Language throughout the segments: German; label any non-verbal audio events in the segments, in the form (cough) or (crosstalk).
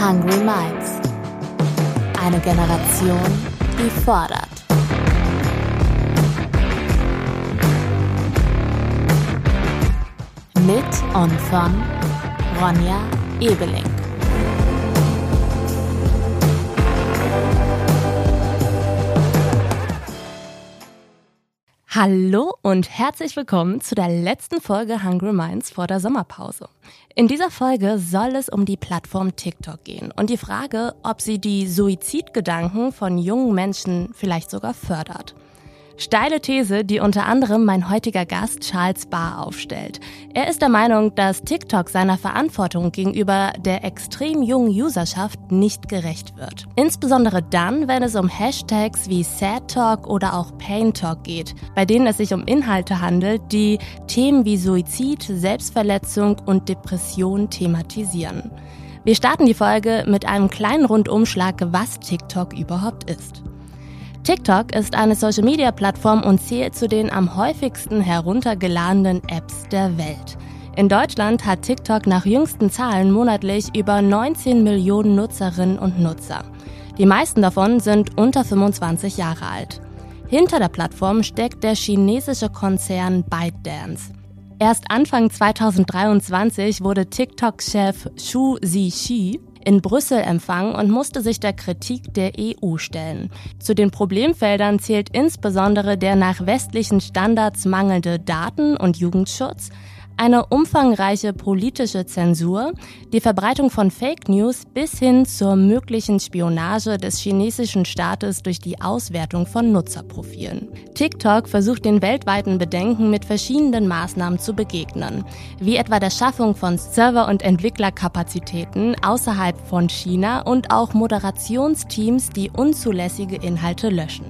Hungry Minds. Eine Generation, die fordert. Mit und von Ronja Ebeling. Hallo und herzlich willkommen zu der letzten Folge Hungry Minds vor der Sommerpause. In dieser Folge soll es um die Plattform TikTok gehen und die Frage, ob sie die Suizidgedanken von jungen Menschen vielleicht sogar fördert. Steile These, die unter anderem mein heutiger Gast Charles Barr aufstellt. Er ist der Meinung, dass TikTok seiner Verantwortung gegenüber der extrem jungen Userschaft nicht gerecht wird. Insbesondere dann, wenn es um Hashtags wie Sad Talk oder auch Pain Talk geht, bei denen es sich um Inhalte handelt, die Themen wie Suizid, Selbstverletzung und Depression thematisieren. Wir starten die Folge mit einem kleinen Rundumschlag, was TikTok überhaupt ist. TikTok ist eine Social-Media-Plattform und zählt zu den am häufigsten heruntergeladenen Apps der Welt. In Deutschland hat TikTok nach jüngsten Zahlen monatlich über 19 Millionen Nutzerinnen und Nutzer. Die meisten davon sind unter 25 Jahre alt. Hinter der Plattform steckt der chinesische Konzern ByteDance. Erst Anfang 2023 wurde TikTok-Chef Xu Zixi in Brüssel empfangen und musste sich der Kritik der EU stellen. Zu den Problemfeldern zählt insbesondere der nach westlichen Standards mangelnde Daten- und Jugendschutz, eine umfangreiche politische Zensur, die Verbreitung von Fake News bis hin zur möglichen Spionage des chinesischen Staates durch die Auswertung von Nutzerprofilen. TikTok versucht den weltweiten Bedenken mit verschiedenen Maßnahmen zu begegnen, wie etwa der Schaffung von Server- und Entwicklerkapazitäten außerhalb von China und auch Moderationsteams, die unzulässige Inhalte löschen.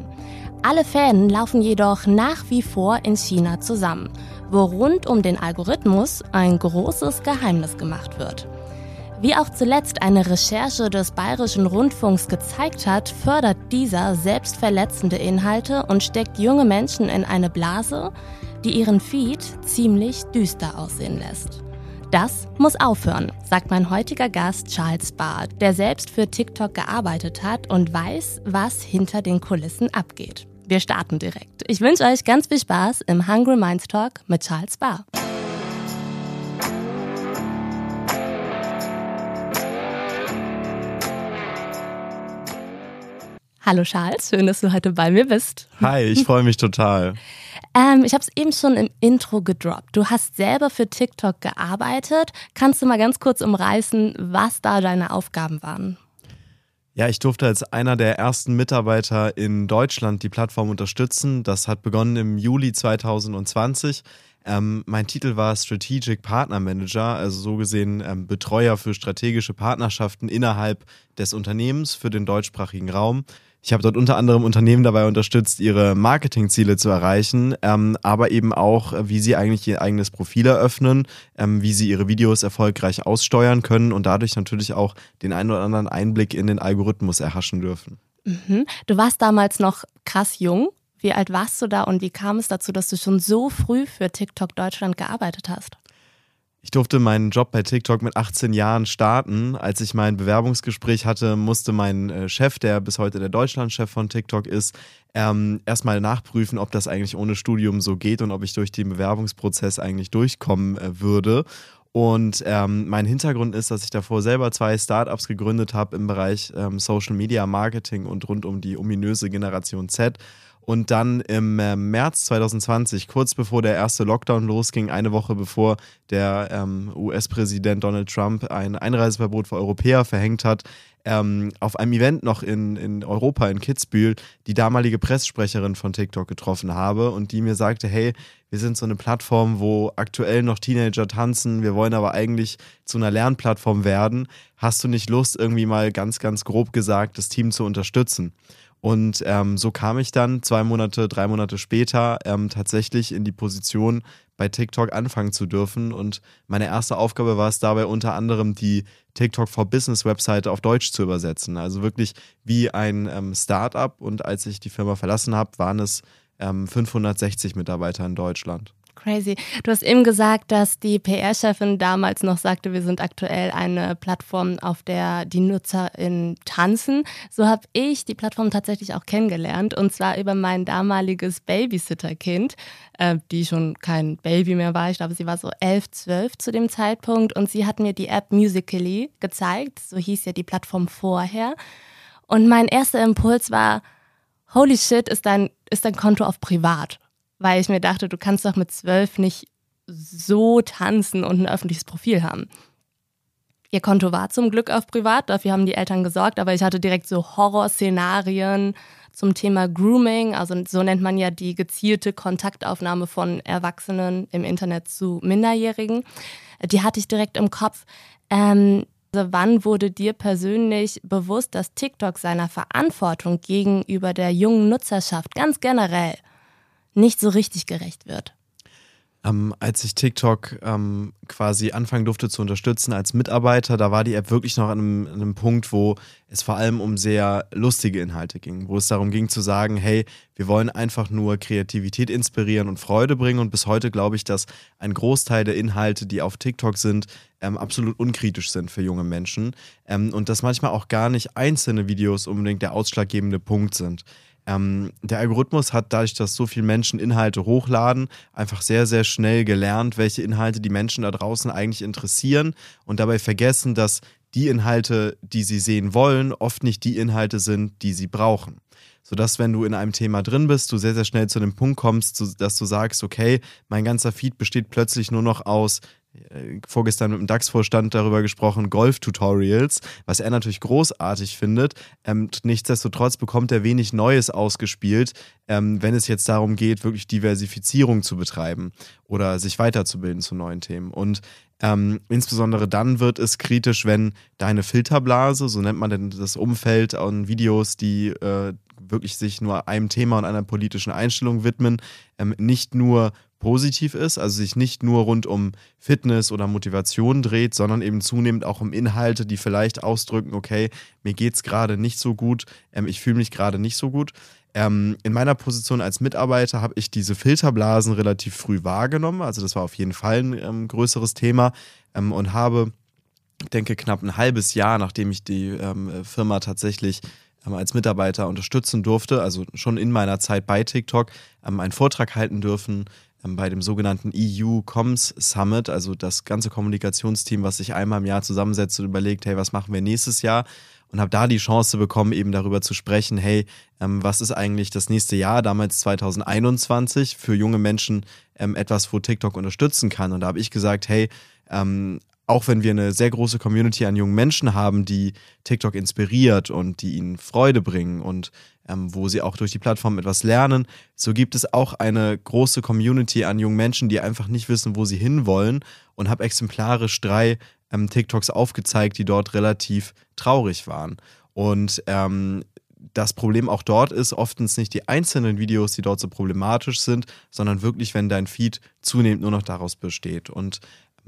Alle Fäden laufen jedoch nach wie vor in China zusammen wo rund um den Algorithmus ein großes Geheimnis gemacht wird. Wie auch zuletzt eine Recherche des Bayerischen Rundfunks gezeigt hat, fördert dieser selbstverletzende Inhalte und steckt junge Menschen in eine Blase, die ihren Feed ziemlich düster aussehen lässt. Das muss aufhören, sagt mein heutiger Gast Charles Barth, der selbst für TikTok gearbeitet hat und weiß, was hinter den Kulissen abgeht. Wir starten direkt. Ich wünsche euch ganz viel Spaß im Hungry Minds Talk mit Charles Barr. Hallo Charles, schön, dass du heute bei mir bist. Hi, ich freue mich total. (laughs) Ähm, ich habe es eben schon im Intro gedroppt. Du hast selber für TikTok gearbeitet. Kannst du mal ganz kurz umreißen, was da deine Aufgaben waren? Ja, ich durfte als einer der ersten Mitarbeiter in Deutschland die Plattform unterstützen. Das hat begonnen im Juli 2020. Ähm, mein Titel war Strategic Partner Manager, also so gesehen ähm, Betreuer für strategische Partnerschaften innerhalb des Unternehmens für den deutschsprachigen Raum. Ich habe dort unter anderem Unternehmen dabei unterstützt, ihre Marketingziele zu erreichen, ähm, aber eben auch, äh, wie sie eigentlich ihr eigenes Profil eröffnen, ähm, wie sie ihre Videos erfolgreich aussteuern können und dadurch natürlich auch den einen oder anderen Einblick in den Algorithmus erhaschen dürfen. Mhm. Du warst damals noch krass jung. Wie alt warst du da und wie kam es dazu, dass du schon so früh für TikTok Deutschland gearbeitet hast? Ich durfte meinen Job bei TikTok mit 18 Jahren starten. Als ich mein Bewerbungsgespräch hatte, musste mein äh, Chef, der bis heute der Deutschlandchef von TikTok ist, ähm, erstmal nachprüfen, ob das eigentlich ohne Studium so geht und ob ich durch den Bewerbungsprozess eigentlich durchkommen äh, würde. Und ähm, mein Hintergrund ist, dass ich davor selber zwei Startups gegründet habe im Bereich ähm, Social Media Marketing und rund um die ominöse Generation Z und dann im äh, März 2020, kurz bevor der erste Lockdown losging, eine Woche bevor der ähm, US-Präsident Donald Trump ein Einreiseverbot für Europäer verhängt hat, ähm, auf einem Event noch in, in Europa, in Kitzbühel, die damalige Presssprecherin von TikTok getroffen habe und die mir sagte, hey, wir sind so eine Plattform, wo aktuell noch Teenager tanzen, wir wollen aber eigentlich zu einer Lernplattform werden. Hast du nicht Lust, irgendwie mal ganz, ganz grob gesagt, das Team zu unterstützen? Und ähm, so kam ich dann zwei Monate, drei Monate später ähm, tatsächlich in die Position, bei TikTok anfangen zu dürfen. Und meine erste Aufgabe war es dabei unter anderem, die TikTok for Business Webseite auf Deutsch zu übersetzen. Also wirklich wie ein ähm, Startup. Und als ich die Firma verlassen habe, waren es 560 ähm, Mitarbeiter in Deutschland. Crazy. Du hast eben gesagt, dass die PR-Chefin damals noch sagte, wir sind aktuell eine Plattform, auf der die NutzerInnen tanzen. So habe ich die Plattform tatsächlich auch kennengelernt und zwar über mein damaliges Babysitter-Kind, äh, die schon kein Baby mehr war. Ich glaube, sie war so elf, zwölf zu dem Zeitpunkt und sie hat mir die App Musically gezeigt. So hieß ja die Plattform vorher. Und mein erster Impuls war, holy shit, ist dein, ist dein Konto auf privat? Weil ich mir dachte, du kannst doch mit zwölf nicht so tanzen und ein öffentliches Profil haben. Ihr Konto war zum Glück auf privat, dafür haben die Eltern gesorgt, aber ich hatte direkt so Horrorszenarien zum Thema Grooming, also so nennt man ja die gezielte Kontaktaufnahme von Erwachsenen im Internet zu Minderjährigen. Die hatte ich direkt im Kopf. Ähm, also wann wurde dir persönlich bewusst, dass TikTok seiner Verantwortung gegenüber der jungen Nutzerschaft ganz generell nicht so richtig gerecht wird. Ähm, als ich TikTok ähm, quasi anfangen durfte zu unterstützen als Mitarbeiter, da war die App wirklich noch an einem, an einem, Punkt, wo es vor allem um sehr lustige Inhalte ging, wo es darum ging zu sagen, hey, wir wollen einfach nur Kreativität inspirieren und Freude bringen. Und bis heute glaube ich, dass ein Großteil der Inhalte, die auf TikTok sind, ähm, absolut unkritisch sind für junge Menschen ähm, und dass manchmal auch gar nicht einzelne Videos unbedingt der ausschlaggebende Punkt sind. Ähm, der Algorithmus hat dadurch, dass so viele Menschen Inhalte hochladen, einfach sehr, sehr schnell gelernt, welche Inhalte die Menschen da draußen eigentlich interessieren und dabei vergessen, dass die Inhalte, die sie sehen wollen, oft nicht die Inhalte sind, die sie brauchen. Sodass, wenn du in einem Thema drin bist, du sehr, sehr schnell zu dem Punkt kommst, dass du sagst, okay, mein ganzer Feed besteht plötzlich nur noch aus vorgestern mit dem DAX-Vorstand darüber gesprochen, Golf-Tutorials, was er natürlich großartig findet. Ähm, nichtsdestotrotz bekommt er wenig Neues ausgespielt, ähm, wenn es jetzt darum geht, wirklich Diversifizierung zu betreiben oder sich weiterzubilden zu neuen Themen. Und ähm, insbesondere dann wird es kritisch, wenn deine Filterblase, so nennt man denn das Umfeld an Videos, die äh, wirklich sich nur einem Thema und einer politischen Einstellung widmen, ähm, nicht nur positiv ist, also sich nicht nur rund um Fitness oder Motivation dreht, sondern eben zunehmend auch um Inhalte, die vielleicht ausdrücken, okay, mir geht es gerade nicht so gut, ähm, ich fühle mich gerade nicht so gut. Ähm, in meiner Position als Mitarbeiter habe ich diese Filterblasen relativ früh wahrgenommen, also das war auf jeden Fall ein ähm, größeres Thema ähm, und habe, denke, knapp ein halbes Jahr, nachdem ich die ähm, Firma tatsächlich ähm, als Mitarbeiter unterstützen durfte, also schon in meiner Zeit bei TikTok, einen Vortrag halten dürfen bei dem sogenannten EU Comms Summit, also das ganze Kommunikationsteam, was sich einmal im Jahr zusammensetzt und überlegt, hey, was machen wir nächstes Jahr? Und habe da die Chance bekommen, eben darüber zu sprechen, hey, ähm, was ist eigentlich das nächste Jahr, damals 2021, für junge Menschen ähm, etwas, wo TikTok unterstützen kann. Und da habe ich gesagt, hey, ähm, auch wenn wir eine sehr große Community an jungen Menschen haben, die TikTok inspiriert und die ihnen Freude bringen und ähm, wo sie auch durch die Plattform etwas lernen, so gibt es auch eine große Community an jungen Menschen, die einfach nicht wissen, wo sie hinwollen und habe exemplarisch drei ähm, TikToks aufgezeigt, die dort relativ traurig waren. Und ähm, das Problem auch dort ist oftens nicht die einzelnen Videos, die dort so problematisch sind, sondern wirklich, wenn dein Feed zunehmend nur noch daraus besteht. Und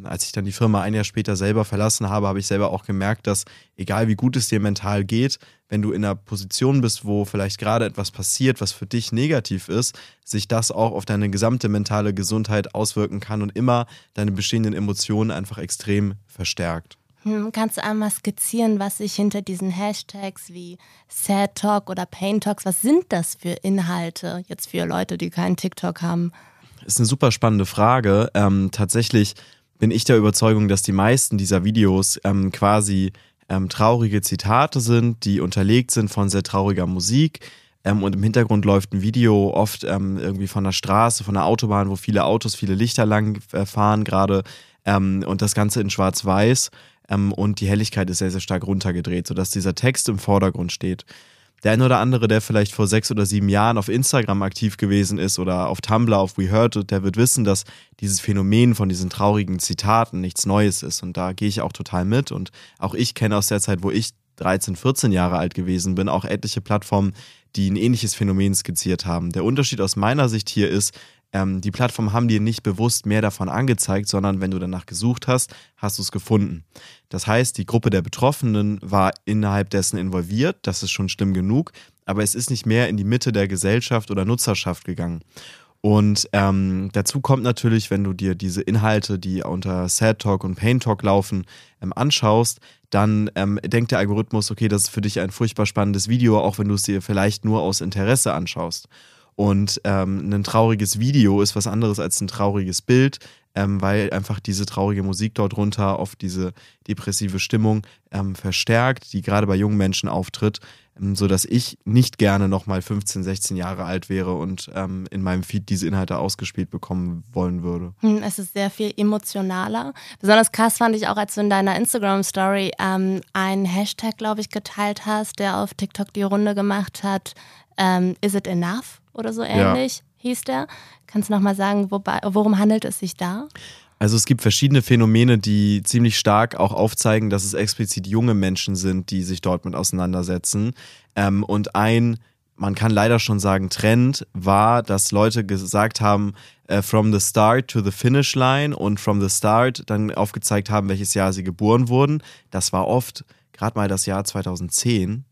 als ich dann die Firma ein Jahr später selber verlassen habe, habe ich selber auch gemerkt, dass egal wie gut es dir mental geht, wenn du in einer Position bist, wo vielleicht gerade etwas passiert, was für dich negativ ist, sich das auch auf deine gesamte mentale Gesundheit auswirken kann und immer deine bestehenden Emotionen einfach extrem verstärkt. Hm, kannst du einmal skizzieren, was sich hinter diesen Hashtags wie Sad Talk oder Pain Talks, was sind das für Inhalte jetzt für Leute, die keinen TikTok haben? Ist eine super spannende Frage. Ähm, tatsächlich bin ich der Überzeugung, dass die meisten dieser Videos ähm, quasi ähm, traurige Zitate sind, die unterlegt sind von sehr trauriger Musik. Ähm, und im Hintergrund läuft ein Video oft ähm, irgendwie von der Straße, von der Autobahn, wo viele Autos, viele Lichter lang äh, fahren gerade. Ähm, und das Ganze in Schwarz-Weiß. Ähm, und die Helligkeit ist sehr, sehr stark runtergedreht, sodass dieser Text im Vordergrund steht der eine oder andere, der vielleicht vor sechs oder sieben Jahren auf Instagram aktiv gewesen ist oder auf Tumblr, auf WeHeard, der wird wissen, dass dieses Phänomen von diesen traurigen Zitaten nichts Neues ist. Und da gehe ich auch total mit. Und auch ich kenne aus der Zeit, wo ich 13, 14 Jahre alt gewesen bin, auch etliche Plattformen, die ein ähnliches Phänomen skizziert haben. Der Unterschied aus meiner Sicht hier ist, ähm, die Plattformen haben dir nicht bewusst mehr davon angezeigt, sondern wenn du danach gesucht hast, hast du es gefunden. Das heißt, die Gruppe der Betroffenen war innerhalb dessen involviert, das ist schon schlimm genug, aber es ist nicht mehr in die Mitte der Gesellschaft oder Nutzerschaft gegangen. Und ähm, dazu kommt natürlich, wenn du dir diese Inhalte, die unter Sad Talk und Pain Talk laufen, ähm, anschaust, dann ähm, denkt der Algorithmus, okay, das ist für dich ein furchtbar spannendes Video, auch wenn du es dir vielleicht nur aus Interesse anschaust. Und ähm, ein trauriges Video ist was anderes als ein trauriges Bild, ähm, weil einfach diese traurige Musik dort runter auf diese depressive Stimmung ähm, verstärkt, die gerade bei jungen Menschen auftritt, ähm, sodass ich nicht gerne nochmal 15, 16 Jahre alt wäre und ähm, in meinem Feed diese Inhalte ausgespielt bekommen wollen würde. Hm, es ist sehr viel emotionaler. Besonders krass fand ich auch, als du in deiner Instagram-Story ähm, einen Hashtag, glaube ich, geteilt hast, der auf TikTok die Runde gemacht hat. Ähm, Is it enough? Oder so ähnlich ja. hieß der. Kannst du nochmal sagen, wobei, worum handelt es sich da? Also es gibt verschiedene Phänomene, die ziemlich stark auch aufzeigen, dass es explizit junge Menschen sind, die sich dort mit auseinandersetzen. Ähm, und ein, man kann leider schon sagen, Trend war, dass Leute gesagt haben, äh, from the start to the finish line und from the start dann aufgezeigt haben, welches Jahr sie geboren wurden. Das war oft gerade mal das Jahr 2010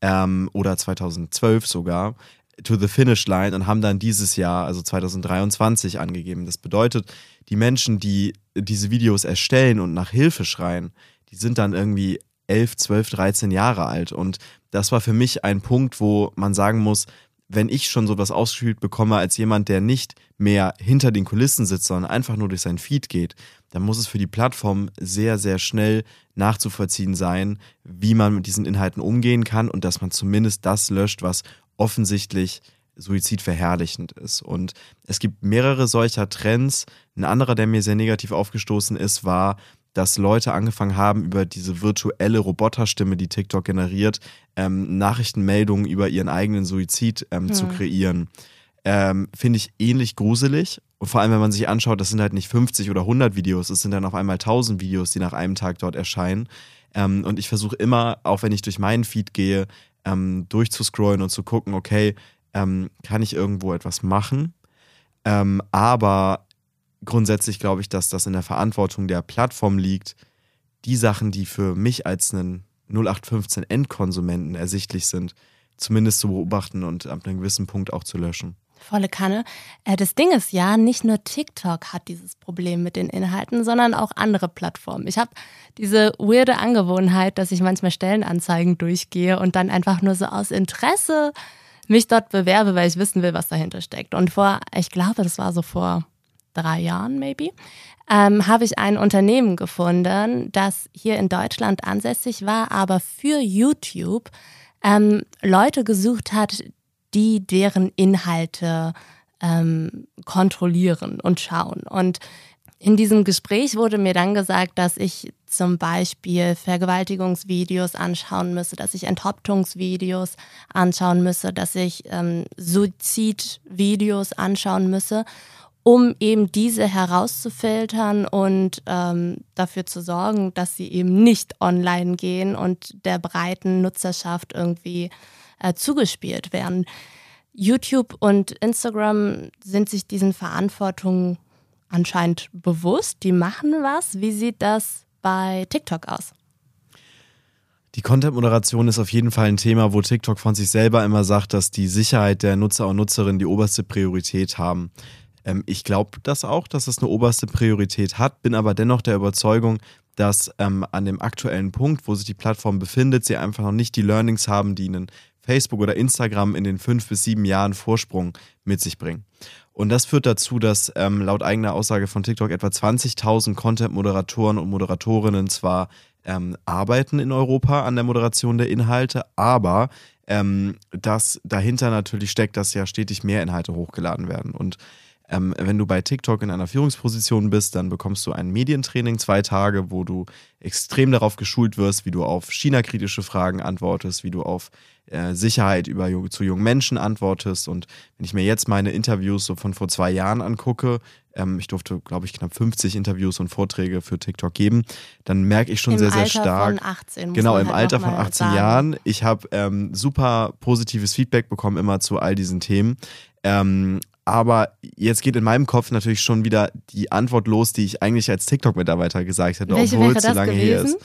ähm, oder 2012 sogar to the finish line und haben dann dieses Jahr, also 2023, angegeben. Das bedeutet, die Menschen, die diese Videos erstellen und nach Hilfe schreien, die sind dann irgendwie 11, 12, 13 Jahre alt. Und das war für mich ein Punkt, wo man sagen muss, wenn ich schon sowas ausgespielt bekomme als jemand, der nicht mehr hinter den Kulissen sitzt, sondern einfach nur durch sein Feed geht, dann muss es für die Plattform sehr, sehr schnell nachzuvollziehen sein, wie man mit diesen Inhalten umgehen kann und dass man zumindest das löscht, was offensichtlich suizidverherrlichend ist. Und es gibt mehrere solcher Trends. Ein anderer, der mir sehr negativ aufgestoßen ist, war, dass Leute angefangen haben, über diese virtuelle Roboterstimme, die TikTok generiert, ähm, Nachrichtenmeldungen über ihren eigenen Suizid ähm, hm. zu kreieren. Ähm, Finde ich ähnlich gruselig. Und vor allem, wenn man sich anschaut, das sind halt nicht 50 oder 100 Videos, es sind dann auf einmal 1000 Videos, die nach einem Tag dort erscheinen. Ähm, und ich versuche immer, auch wenn ich durch meinen Feed gehe, ähm, durchzuscrollen und zu gucken, okay, ähm, kann ich irgendwo etwas machen? Ähm, aber grundsätzlich glaube ich, dass das in der Verantwortung der Plattform liegt, die Sachen, die für mich als einen 0815 Endkonsumenten ersichtlich sind, zumindest zu beobachten und ab einem gewissen Punkt auch zu löschen. Volle Kanne. Äh, das Ding ist ja, nicht nur TikTok hat dieses Problem mit den Inhalten, sondern auch andere Plattformen. Ich habe diese weirde Angewohnheit, dass ich manchmal Stellenanzeigen durchgehe und dann einfach nur so aus Interesse mich dort bewerbe, weil ich wissen will, was dahinter steckt. Und vor, ich glaube, das war so vor drei Jahren, maybe, ähm, habe ich ein Unternehmen gefunden, das hier in Deutschland ansässig war, aber für YouTube ähm, Leute gesucht hat, die deren Inhalte ähm, kontrollieren und schauen. Und in diesem Gespräch wurde mir dann gesagt, dass ich zum Beispiel Vergewaltigungsvideos anschauen müsse, dass ich Enthauptungsvideos anschauen müsse, dass ich ähm, Suizidvideos anschauen müsse, um eben diese herauszufiltern und ähm, dafür zu sorgen, dass sie eben nicht online gehen und der breiten Nutzerschaft irgendwie äh, zugespielt werden. YouTube und Instagram sind sich diesen Verantwortungen anscheinend bewusst. Die machen was. Wie sieht das bei TikTok aus? Die Content-Moderation ist auf jeden Fall ein Thema, wo TikTok von sich selber immer sagt, dass die Sicherheit der Nutzer und Nutzerinnen die oberste Priorität haben. Ähm, ich glaube das auch, dass es eine oberste Priorität hat, bin aber dennoch der Überzeugung, dass ähm, an dem aktuellen Punkt, wo sich die Plattform befindet, sie einfach noch nicht die Learnings haben, die einen Facebook oder Instagram in den fünf bis sieben Jahren Vorsprung mit sich bringen. Und das führt dazu, dass ähm, laut eigener Aussage von TikTok etwa 20.000 Content-Moderatoren und Moderatorinnen zwar ähm, arbeiten in Europa an der Moderation der Inhalte, aber ähm, dass dahinter natürlich steckt, dass ja stetig mehr Inhalte hochgeladen werden. Und ähm, wenn du bei TikTok in einer Führungsposition bist, dann bekommst du ein Medientraining, zwei Tage, wo du extrem darauf geschult wirst, wie du auf China-kritische Fragen antwortest, wie du auf äh, Sicherheit über zu jungen Menschen antwortest. Und wenn ich mir jetzt meine Interviews so von vor zwei Jahren angucke, ähm, ich durfte, glaube ich, knapp 50 Interviews und Vorträge für TikTok geben, dann merke ich schon Im sehr, sehr Alter stark. Von 18, genau, im halt Alter von 18 sagen. Jahren. Ich habe ähm, super positives Feedback bekommen immer zu all diesen Themen. Ähm, aber jetzt geht in meinem Kopf natürlich schon wieder die Antwort los, die ich eigentlich als TikTok-Mitarbeiter gesagt hätte, Welche obwohl es zu das lange gewesen? her ist.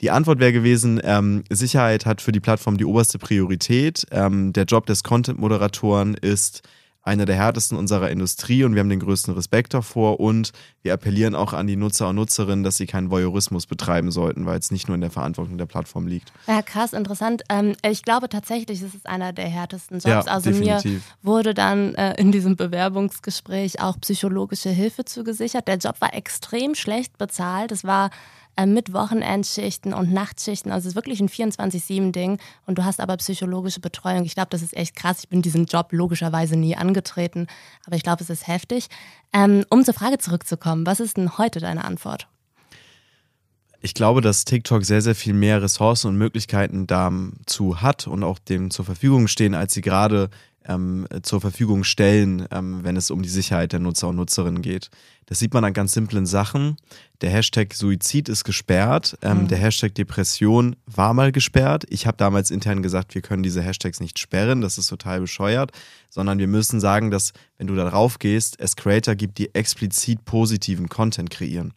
Die Antwort wäre gewesen, ähm, Sicherheit hat für die Plattform die oberste Priorität. Ähm, der Job des Content-Moderatoren ist einer der härtesten unserer Industrie und wir haben den größten Respekt davor und wir appellieren auch an die Nutzer und Nutzerinnen, dass sie keinen Voyeurismus betreiben sollten, weil es nicht nur in der Verantwortung der Plattform liegt. Ja, krass, interessant. Ähm, ich glaube tatsächlich, es ist einer der härtesten Jobs. Ja, also definitiv. mir wurde dann äh, in diesem Bewerbungsgespräch auch psychologische Hilfe zugesichert. Der Job war extrem schlecht bezahlt. Es war äh, mit Wochenendschichten und Nachtschichten. Also es ist wirklich ein 24-7-Ding. Und du hast aber psychologische Betreuung. Ich glaube, das ist echt krass. Ich bin diesen Job logischerweise nie angetreten. Aber ich glaube, es ist heftig. Ähm, um zur Frage zurückzukommen, was ist denn heute deine Antwort? Ich glaube, dass TikTok sehr, sehr viel mehr Ressourcen und Möglichkeiten dazu hat und auch dem zur Verfügung stehen, als sie gerade ähm, zur Verfügung stellen, ähm, wenn es um die Sicherheit der Nutzer und Nutzerinnen geht. Das sieht man an ganz simplen Sachen. Der Hashtag Suizid ist gesperrt, ähm, Mhm. der Hashtag Depression war mal gesperrt. Ich habe damals intern gesagt, wir können diese Hashtags nicht sperren, das ist total bescheuert, sondern wir müssen sagen, dass wenn du da drauf gehst, es Creator gibt, die explizit positiven Content kreieren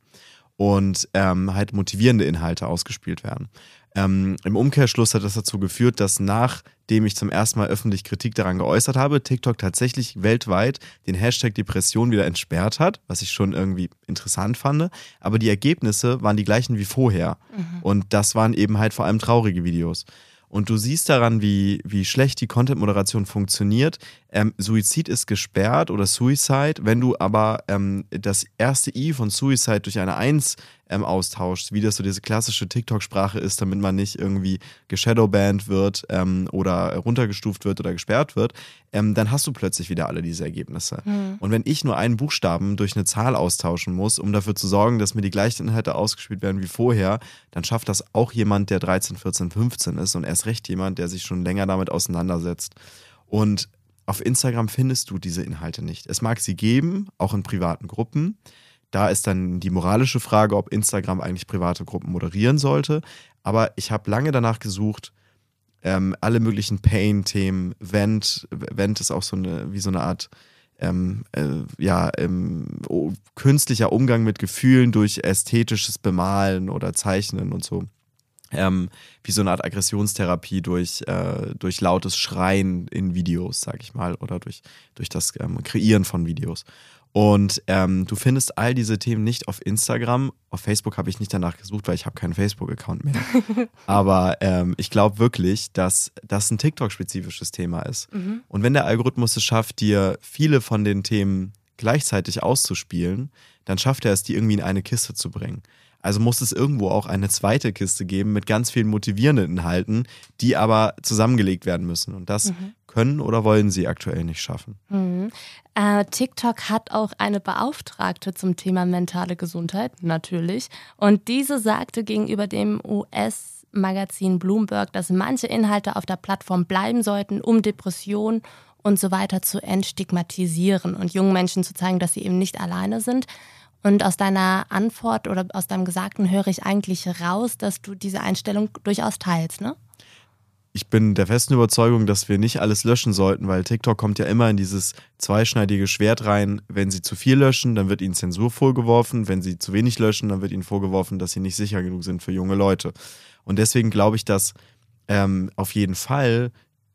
und ähm, halt motivierende Inhalte ausgespielt werden. Ähm, Im Umkehrschluss hat das dazu geführt, dass nachdem ich zum ersten Mal öffentlich Kritik daran geäußert habe, TikTok tatsächlich weltweit den Hashtag Depression wieder entsperrt hat, was ich schon irgendwie interessant fand. Aber die Ergebnisse waren die gleichen wie vorher. Und das waren eben halt vor allem traurige Videos. Und du siehst daran, wie, wie schlecht die Content-Moderation funktioniert. Ähm, Suizid ist gesperrt oder Suicide. Wenn du aber ähm, das erste I von Suicide durch eine Eins ähm, austauschst, wie das so diese klassische TikTok-Sprache ist, damit man nicht irgendwie geshadowbanned wird ähm, oder runtergestuft wird oder gesperrt wird, ähm, dann hast du plötzlich wieder alle diese Ergebnisse. Und wenn ich nur einen Buchstaben durch eine Zahl austauschen muss, um dafür zu sorgen, dass mir die gleichen Inhalte ausgespielt werden wie vorher, dann schafft das auch jemand, der 13, 14, 15 ist und erst recht jemand, der sich schon länger damit auseinandersetzt. Und auf Instagram findest du diese Inhalte nicht. Es mag sie geben, auch in privaten Gruppen. Da ist dann die moralische Frage, ob Instagram eigentlich private Gruppen moderieren sollte. Aber ich habe lange danach gesucht, ähm, alle möglichen Pain-Themen. Vent, Vent ist auch so eine, wie so eine Art ähm, äh, ja, ähm, oh, künstlicher Umgang mit Gefühlen durch ästhetisches Bemalen oder Zeichnen und so. Ähm, wie so eine Art Aggressionstherapie durch, äh, durch lautes Schreien in Videos, sag ich mal, oder durch, durch das ähm, Kreieren von Videos. Und ähm, du findest all diese Themen nicht auf Instagram. Auf Facebook habe ich nicht danach gesucht, weil ich habe keinen Facebook-Account mehr. (laughs) Aber ähm, ich glaube wirklich, dass das ein TikTok-spezifisches Thema ist. Und wenn der Algorithmus es schafft, dir viele von den Themen gleichzeitig auszuspielen, dann schafft er es, die irgendwie in eine Kiste zu bringen. Also muss es irgendwo auch eine zweite Kiste geben mit ganz vielen motivierenden Inhalten, die aber zusammengelegt werden müssen. Und das können oder wollen sie aktuell nicht schaffen. Äh, TikTok hat auch eine Beauftragte zum Thema mentale Gesundheit, natürlich. Und diese sagte gegenüber dem US-Magazin Bloomberg, dass manche Inhalte auf der Plattform bleiben sollten, um Depressionen und so weiter zu entstigmatisieren und jungen Menschen zu zeigen, dass sie eben nicht alleine sind. Und aus deiner Antwort oder aus deinem Gesagten höre ich eigentlich raus, dass du diese Einstellung durchaus teilst, ne? ich bin der festen Überzeugung, dass wir nicht alles löschen sollten, weil TikTok kommt ja immer in dieses zweischneidige Schwert rein. Wenn sie zu viel löschen, dann wird ihnen Zensur vorgeworfen. Wenn sie zu wenig löschen, dann wird ihnen vorgeworfen, dass sie nicht sicher genug sind für junge Leute. Und deswegen glaube ich, dass ähm, auf jeden Fall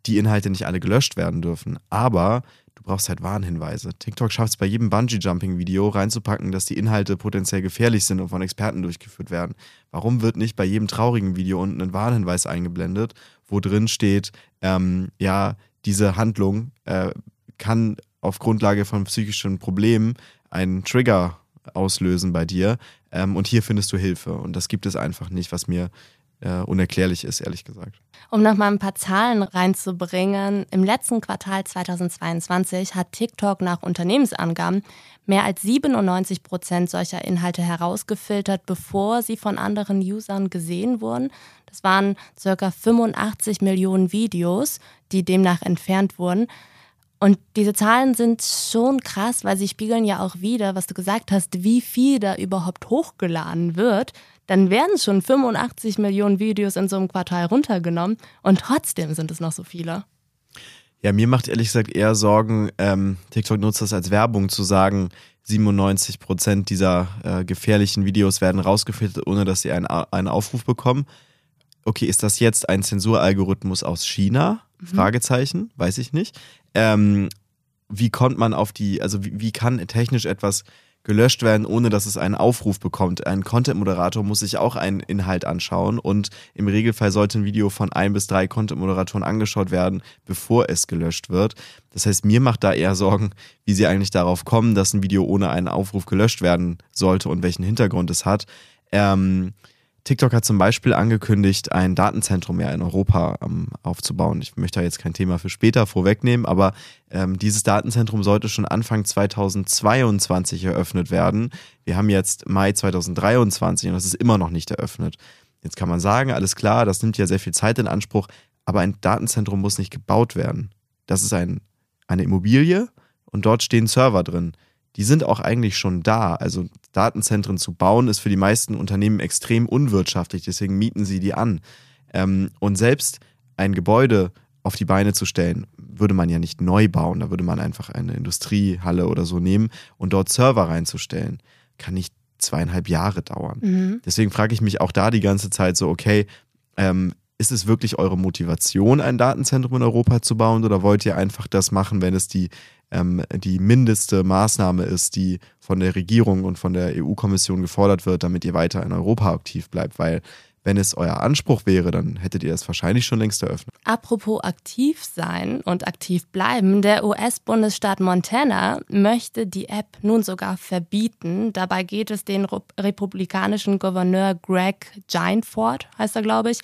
die Inhalte nicht alle gelöscht werden dürfen. Aber du brauchst halt Warnhinweise. TikTok schafft es bei jedem Bungee-Jumping-Video reinzupacken, dass die Inhalte potenziell gefährlich sind und von Experten durchgeführt werden. Warum wird nicht bei jedem traurigen Video unten ein Warnhinweis eingeblendet, wo drin steht, ähm, ja, diese Handlung äh, kann auf Grundlage von psychischen Problemen einen Trigger auslösen bei dir ähm, und hier findest du Hilfe. Und das gibt es einfach nicht, was mir äh, unerklärlich ist, ehrlich gesagt. Um noch mal ein paar Zahlen reinzubringen, im letzten Quartal 2022 hat TikTok nach Unternehmensangaben mehr als 97 Prozent solcher Inhalte herausgefiltert, bevor sie von anderen Usern gesehen wurden. Das waren circa 85 Millionen Videos, die demnach entfernt wurden. Und diese Zahlen sind schon krass, weil sie spiegeln ja auch wieder, was du gesagt hast, wie viel da überhaupt hochgeladen wird. Dann werden schon 85 Millionen Videos in so einem Quartal runtergenommen und trotzdem sind es noch so viele. Ja, mir macht ehrlich gesagt eher Sorgen, ähm, TikTok nutzt das als Werbung zu sagen, 97 Prozent dieser äh, gefährlichen Videos werden rausgefiltert, ohne dass sie einen, einen Aufruf bekommen. Okay, ist das jetzt ein Zensuralgorithmus aus China? Fragezeichen, weiß ich nicht. Ähm, wie kommt man auf die, also wie, wie kann technisch etwas gelöscht werden, ohne dass es einen Aufruf bekommt. Ein Content-Moderator muss sich auch einen Inhalt anschauen und im Regelfall sollte ein Video von ein bis drei Content-Moderatoren angeschaut werden, bevor es gelöscht wird. Das heißt, mir macht da eher Sorgen, wie sie eigentlich darauf kommen, dass ein Video ohne einen Aufruf gelöscht werden sollte und welchen Hintergrund es hat. Ähm, TikTok hat zum Beispiel angekündigt, ein Datenzentrum mehr in Europa ähm, aufzubauen. Ich möchte da jetzt kein Thema für später vorwegnehmen, aber ähm, dieses Datenzentrum sollte schon Anfang 2022 eröffnet werden. Wir haben jetzt Mai 2023 und das ist immer noch nicht eröffnet. Jetzt kann man sagen, alles klar, das nimmt ja sehr viel Zeit in Anspruch, aber ein Datenzentrum muss nicht gebaut werden. Das ist ein, eine Immobilie und dort stehen Server drin die sind auch eigentlich schon da. Also Datenzentren zu bauen ist für die meisten Unternehmen extrem unwirtschaftlich, deswegen mieten sie die an. Ähm, und selbst ein Gebäude auf die Beine zu stellen, würde man ja nicht neu bauen. Da würde man einfach eine Industriehalle oder so nehmen und dort Server reinzustellen. Kann nicht zweieinhalb Jahre dauern. Mhm. Deswegen frage ich mich auch da die ganze Zeit so, okay, ähm, ist es wirklich eure Motivation, ein Datenzentrum in Europa zu bauen oder wollt ihr einfach das machen, wenn es die ähm, die mindeste Maßnahme ist, die von der Regierung und von der EU-Kommission gefordert wird, damit ihr weiter in Europa aktiv bleibt, weil wenn es euer Anspruch wäre, dann hättet ihr es wahrscheinlich schon längst eröffnet. Apropos aktiv sein und aktiv bleiben, der US-Bundesstaat Montana möchte die App nun sogar verbieten. Dabei geht es den republikanischen Gouverneur Greg Giantford, heißt er, glaube ich,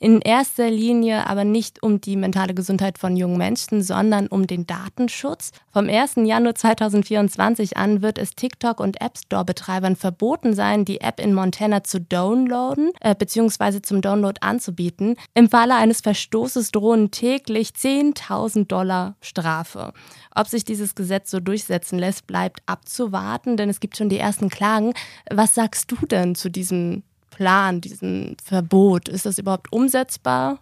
in erster Linie aber nicht um die mentale Gesundheit von jungen Menschen, sondern um den Datenschutz. Vom 1. Januar 2024 an wird es TikTok und App Store-Betreibern verboten sein, die App in Montana zu downloaden äh, bzw. zum Download anzubieten. Im Falle eines Verstoßes drohen täglich 10.000 Dollar Strafe. Ob sich dieses Gesetz so durchsetzen lässt, bleibt abzuwarten, denn es gibt schon die ersten Klagen. Was sagst du denn zu diesem Plan, diesem Verbot? Ist das überhaupt umsetzbar?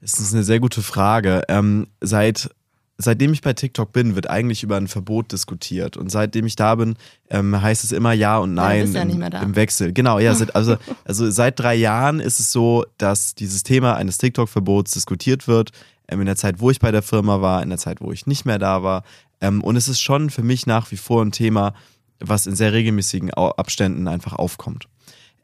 Das ist eine sehr gute Frage. Ähm, seit seitdem ich bei TikTok bin, wird eigentlich über ein Verbot diskutiert. Und seitdem ich da bin, ähm, heißt es immer Ja und Nein ja, im, im, Wechsel. Genau, ja. Seit, also, (laughs) also seit drei Jahren ist es so, dass dieses Thema eines TikTok-Verbots diskutiert wird. Ähm, in der Zeit, wo ich bei der Firma war, in der Zeit, wo ich nicht mehr da war. Ähm, und es ist schon für mich nach wie vor ein Thema, was in sehr regelmäßigen Abständen einfach aufkommt.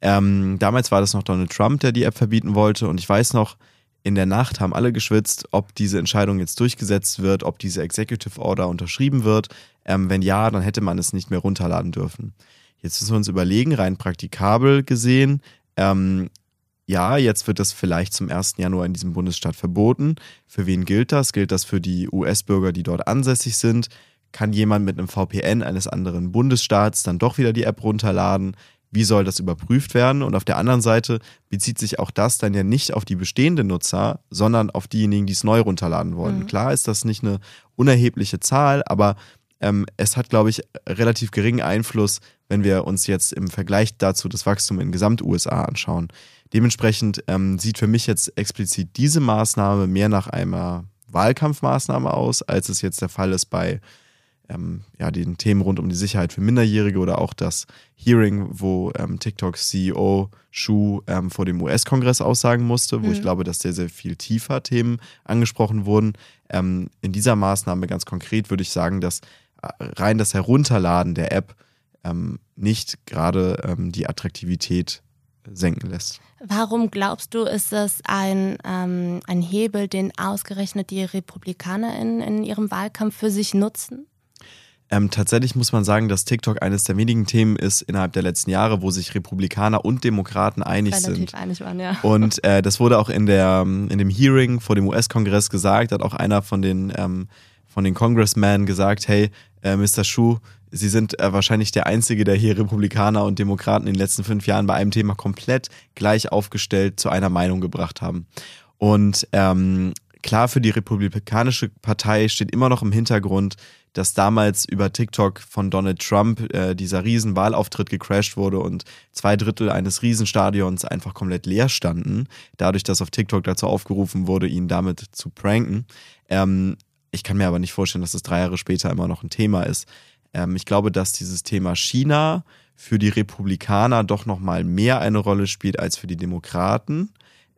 Ähm, damals war das noch Donald Trump, der die App verbieten wollte. Und ich weiß noch, in der Nacht haben alle geschwitzt, ob diese Entscheidung jetzt durchgesetzt wird, ob diese Executive Order unterschrieben wird. Ähm, wenn ja, dann hätte man es nicht mehr runterladen dürfen. Jetzt müssen wir uns überlegen, rein praktikabel gesehen, ähm, ja, jetzt wird das vielleicht zum 1. Januar in diesem Bundesstaat verboten. Für wen gilt das? Gilt das für die US-Bürger, die dort ansässig sind? Kann jemand mit einem VPN eines anderen Bundesstaats dann doch wieder die App runterladen? Wie soll das überprüft werden? Und auf der anderen Seite bezieht sich auch das dann ja nicht auf die bestehenden Nutzer, sondern auf diejenigen, die es neu runterladen wollen. Mhm. Klar ist das nicht eine unerhebliche Zahl, aber ähm, es hat, glaube ich, relativ geringen Einfluss, wenn wir uns jetzt im Vergleich dazu das Wachstum in Gesamt-USA anschauen. Dementsprechend ähm, sieht für mich jetzt explizit diese Maßnahme mehr nach einer Wahlkampfmaßnahme aus, als es jetzt der Fall ist bei ähm, ja, den Themen rund um die Sicherheit für Minderjährige oder auch das Hearing, wo ähm, TikToks CEO Shu ähm, vor dem US-Kongress aussagen musste, wo mhm. ich glaube, dass sehr, sehr viel tiefer Themen angesprochen wurden. Ähm, in dieser Maßnahme ganz konkret würde ich sagen, dass äh, rein das Herunterladen der App ähm, nicht gerade ähm, die Attraktivität senken lässt. Warum glaubst du, ist das ein, ähm, ein Hebel, den ausgerechnet die Republikaner in, in ihrem Wahlkampf für sich nutzen? Ähm, tatsächlich muss man sagen, dass TikTok eines der wenigen Themen ist innerhalb der letzten Jahre, wo sich Republikaner und Demokraten einig Relativ sind. einig waren, ja. Und äh, das wurde auch in, der, (laughs) in dem Hearing vor dem US-Kongress gesagt, hat auch einer von den, ähm, von den Congressmen gesagt, hey, äh, Mr. Schuh, Sie sind äh, wahrscheinlich der Einzige, der hier Republikaner und Demokraten in den letzten fünf Jahren bei einem Thema komplett gleich aufgestellt zu einer Meinung gebracht haben. Und ähm, klar, für die Republikanische Partei steht immer noch im Hintergrund, dass damals über TikTok von Donald Trump äh, dieser Riesenwahlauftritt gecrashed wurde und zwei Drittel eines Riesenstadions einfach komplett leer standen, dadurch, dass auf TikTok dazu aufgerufen wurde, ihn damit zu pranken. Ähm, ich kann mir aber nicht vorstellen, dass es drei Jahre später immer noch ein Thema ist. Ähm, ich glaube, dass dieses Thema China für die Republikaner doch noch mal mehr eine Rolle spielt als für die Demokraten.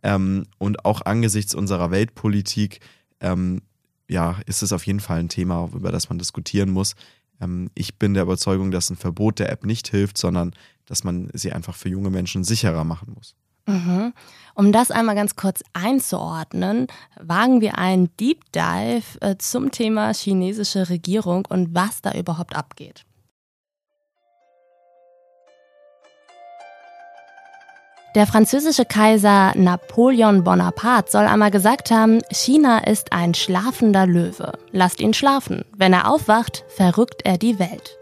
Ähm, und auch angesichts unserer Weltpolitik ähm, ja, ist es auf jeden Fall ein Thema, über das man diskutieren muss. Ähm, ich bin der Überzeugung, dass ein Verbot der App nicht hilft, sondern dass man sie einfach für junge Menschen sicherer machen muss. Mhm. Um das einmal ganz kurz einzuordnen, wagen wir einen Deep Dive äh, zum Thema chinesische Regierung und was da überhaupt abgeht. Der französische Kaiser Napoleon Bonaparte soll einmal gesagt haben, China ist ein schlafender Löwe. Lasst ihn schlafen. Wenn er aufwacht, verrückt er die Welt.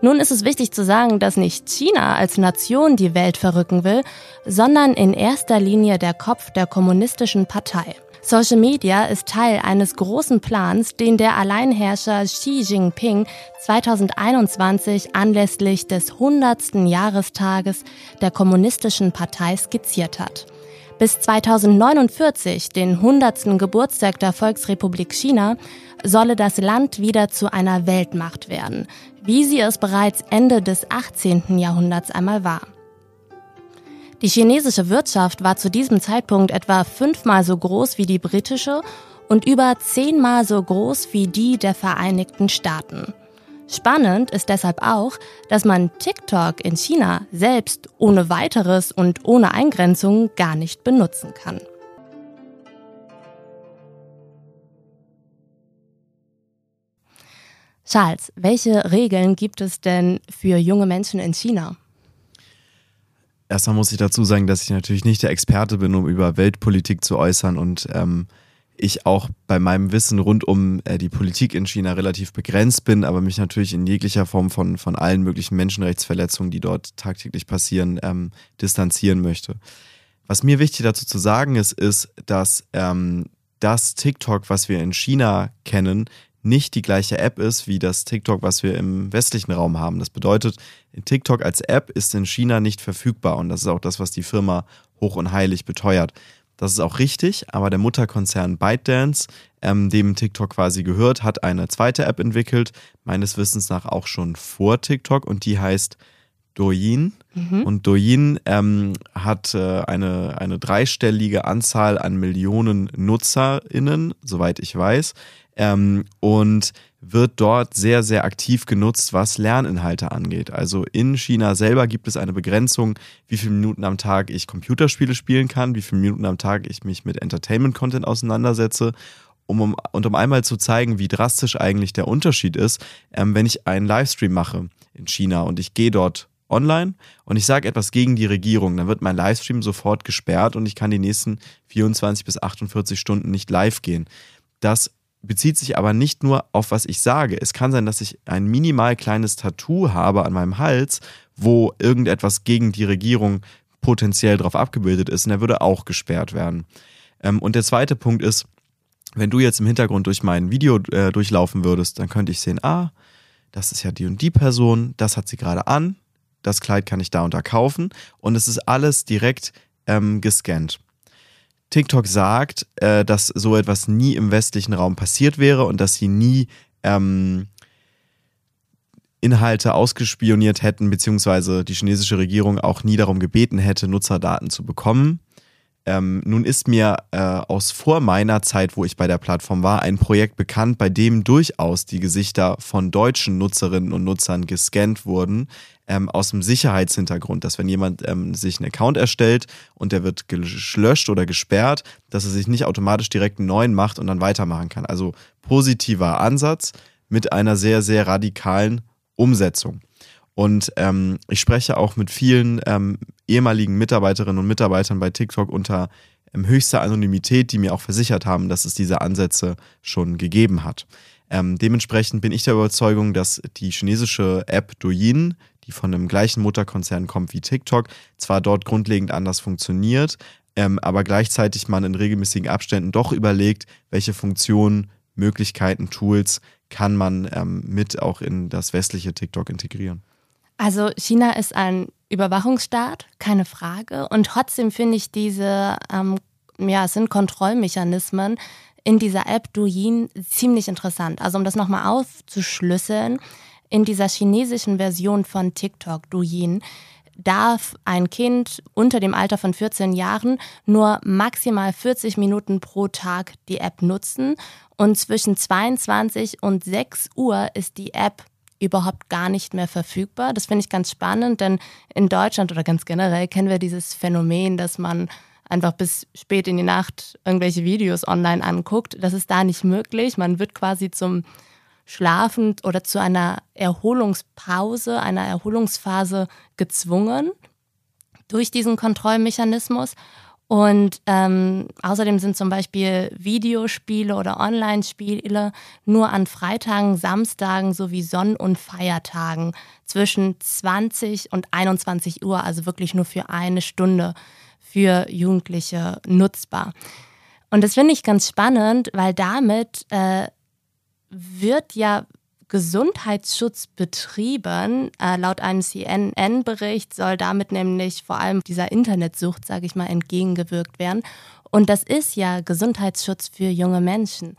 Nun ist es wichtig zu sagen, dass nicht China als Nation die Welt verrücken will, sondern in erster Linie der Kopf der kommunistischen Partei. Social Media ist Teil eines großen Plans, den der Alleinherrscher Xi Jinping 2021 anlässlich des 100. Jahrestages der Kommunistischen Partei skizziert hat. Bis 2049, den 100. Geburtstag der Volksrepublik China, solle das Land wieder zu einer Weltmacht werden, wie sie es bereits Ende des 18. Jahrhunderts einmal war. Die chinesische Wirtschaft war zu diesem Zeitpunkt etwa fünfmal so groß wie die britische und über zehnmal so groß wie die der Vereinigten Staaten. Spannend ist deshalb auch, dass man TikTok in China selbst ohne weiteres und ohne Eingrenzung gar nicht benutzen kann. Charles, welche Regeln gibt es denn für junge Menschen in China? Erstmal muss ich dazu sagen, dass ich natürlich nicht der Experte bin, um über Weltpolitik zu äußern und ähm, ich auch bei meinem Wissen rund um äh, die Politik in China relativ begrenzt bin, aber mich natürlich in jeglicher Form von, von allen möglichen Menschenrechtsverletzungen, die dort tagtäglich passieren, ähm, distanzieren möchte. Was mir wichtig dazu zu sagen ist, ist, dass ähm, das TikTok, was wir in China kennen, nicht die gleiche App ist wie das TikTok, was wir im westlichen Raum haben. Das bedeutet, TikTok als App ist in China nicht verfügbar und das ist auch das, was die Firma hoch und heilig beteuert. Das ist auch richtig, aber der Mutterkonzern ByteDance, ähm, dem TikTok quasi gehört, hat eine zweite App entwickelt, meines Wissens nach auch schon vor TikTok und die heißt Douyin. Mhm. Und Douyin ähm, hat äh, eine, eine dreistellige Anzahl an Millionen NutzerInnen, soweit ich weiß ähm, und wird dort sehr, sehr aktiv genutzt, was Lerninhalte angeht. Also in China selber gibt es eine Begrenzung, wie viele Minuten am Tag ich Computerspiele spielen kann, wie viele Minuten am Tag ich mich mit Entertainment-Content auseinandersetze. Um, um, und um einmal zu zeigen, wie drastisch eigentlich der Unterschied ist, ähm, wenn ich einen Livestream mache in China und ich gehe dort online und ich sage etwas gegen die Regierung, dann wird mein Livestream sofort gesperrt und ich kann die nächsten 24 bis 48 Stunden nicht live gehen. Das bezieht sich aber nicht nur auf was ich sage. Es kann sein, dass ich ein minimal kleines Tattoo habe an meinem Hals, wo irgendetwas gegen die Regierung potenziell drauf abgebildet ist und er würde auch gesperrt werden. Ähm, und der zweite Punkt ist, wenn du jetzt im Hintergrund durch mein Video äh, durchlaufen würdest, dann könnte ich sehen, ah, das ist ja die und die Person, das hat sie gerade an, das Kleid kann ich da und da kaufen und es ist alles direkt ähm, gescannt. TikTok sagt, äh, dass so etwas nie im westlichen Raum passiert wäre und dass sie nie ähm, Inhalte ausgespioniert hätten, beziehungsweise die chinesische Regierung auch nie darum gebeten hätte, Nutzerdaten zu bekommen. Ähm, nun ist mir äh, aus vor meiner Zeit, wo ich bei der Plattform war, ein Projekt bekannt, bei dem durchaus die Gesichter von deutschen Nutzerinnen und Nutzern gescannt wurden, ähm, aus dem Sicherheitshintergrund, dass wenn jemand ähm, sich einen Account erstellt und der wird gelöscht oder gesperrt, dass er sich nicht automatisch direkt einen neuen macht und dann weitermachen kann. Also positiver Ansatz mit einer sehr, sehr radikalen Umsetzung. Und ähm, ich spreche auch mit vielen ähm, ehemaligen Mitarbeiterinnen und Mitarbeitern bei TikTok unter ähm, höchster Anonymität, die mir auch versichert haben, dass es diese Ansätze schon gegeben hat. Ähm, dementsprechend bin ich der Überzeugung, dass die chinesische App Douyin, die von dem gleichen Mutterkonzern kommt wie TikTok, zwar dort grundlegend anders funktioniert, ähm, aber gleichzeitig man in regelmäßigen Abständen doch überlegt, welche Funktionen, Möglichkeiten, Tools kann man ähm, mit auch in das westliche TikTok integrieren. Also China ist ein Überwachungsstaat, keine Frage. Und trotzdem finde ich diese, ähm, ja, es sind Kontrollmechanismen in dieser App Douyin ziemlich interessant. Also um das nochmal aufzuschlüsseln, in dieser chinesischen Version von TikTok Douyin darf ein Kind unter dem Alter von 14 Jahren nur maximal 40 Minuten pro Tag die App nutzen und zwischen 22 und 6 Uhr ist die App überhaupt gar nicht mehr verfügbar. Das finde ich ganz spannend, denn in Deutschland oder ganz generell kennen wir dieses Phänomen, dass man einfach bis spät in die Nacht irgendwelche Videos online anguckt. Das ist da nicht möglich. Man wird quasi zum Schlafen oder zu einer Erholungspause, einer Erholungsphase gezwungen durch diesen Kontrollmechanismus. Und ähm, außerdem sind zum Beispiel Videospiele oder Online-Spiele nur an Freitagen, Samstagen sowie Sonn- und Feiertagen zwischen 20 und 21 Uhr, also wirklich nur für eine Stunde für Jugendliche nutzbar. Und das finde ich ganz spannend, weil damit äh, wird ja Gesundheitsschutz betrieben. Äh, laut einem CNN-Bericht soll damit nämlich vor allem dieser Internetsucht, sage ich mal, entgegengewirkt werden. Und das ist ja Gesundheitsschutz für junge Menschen.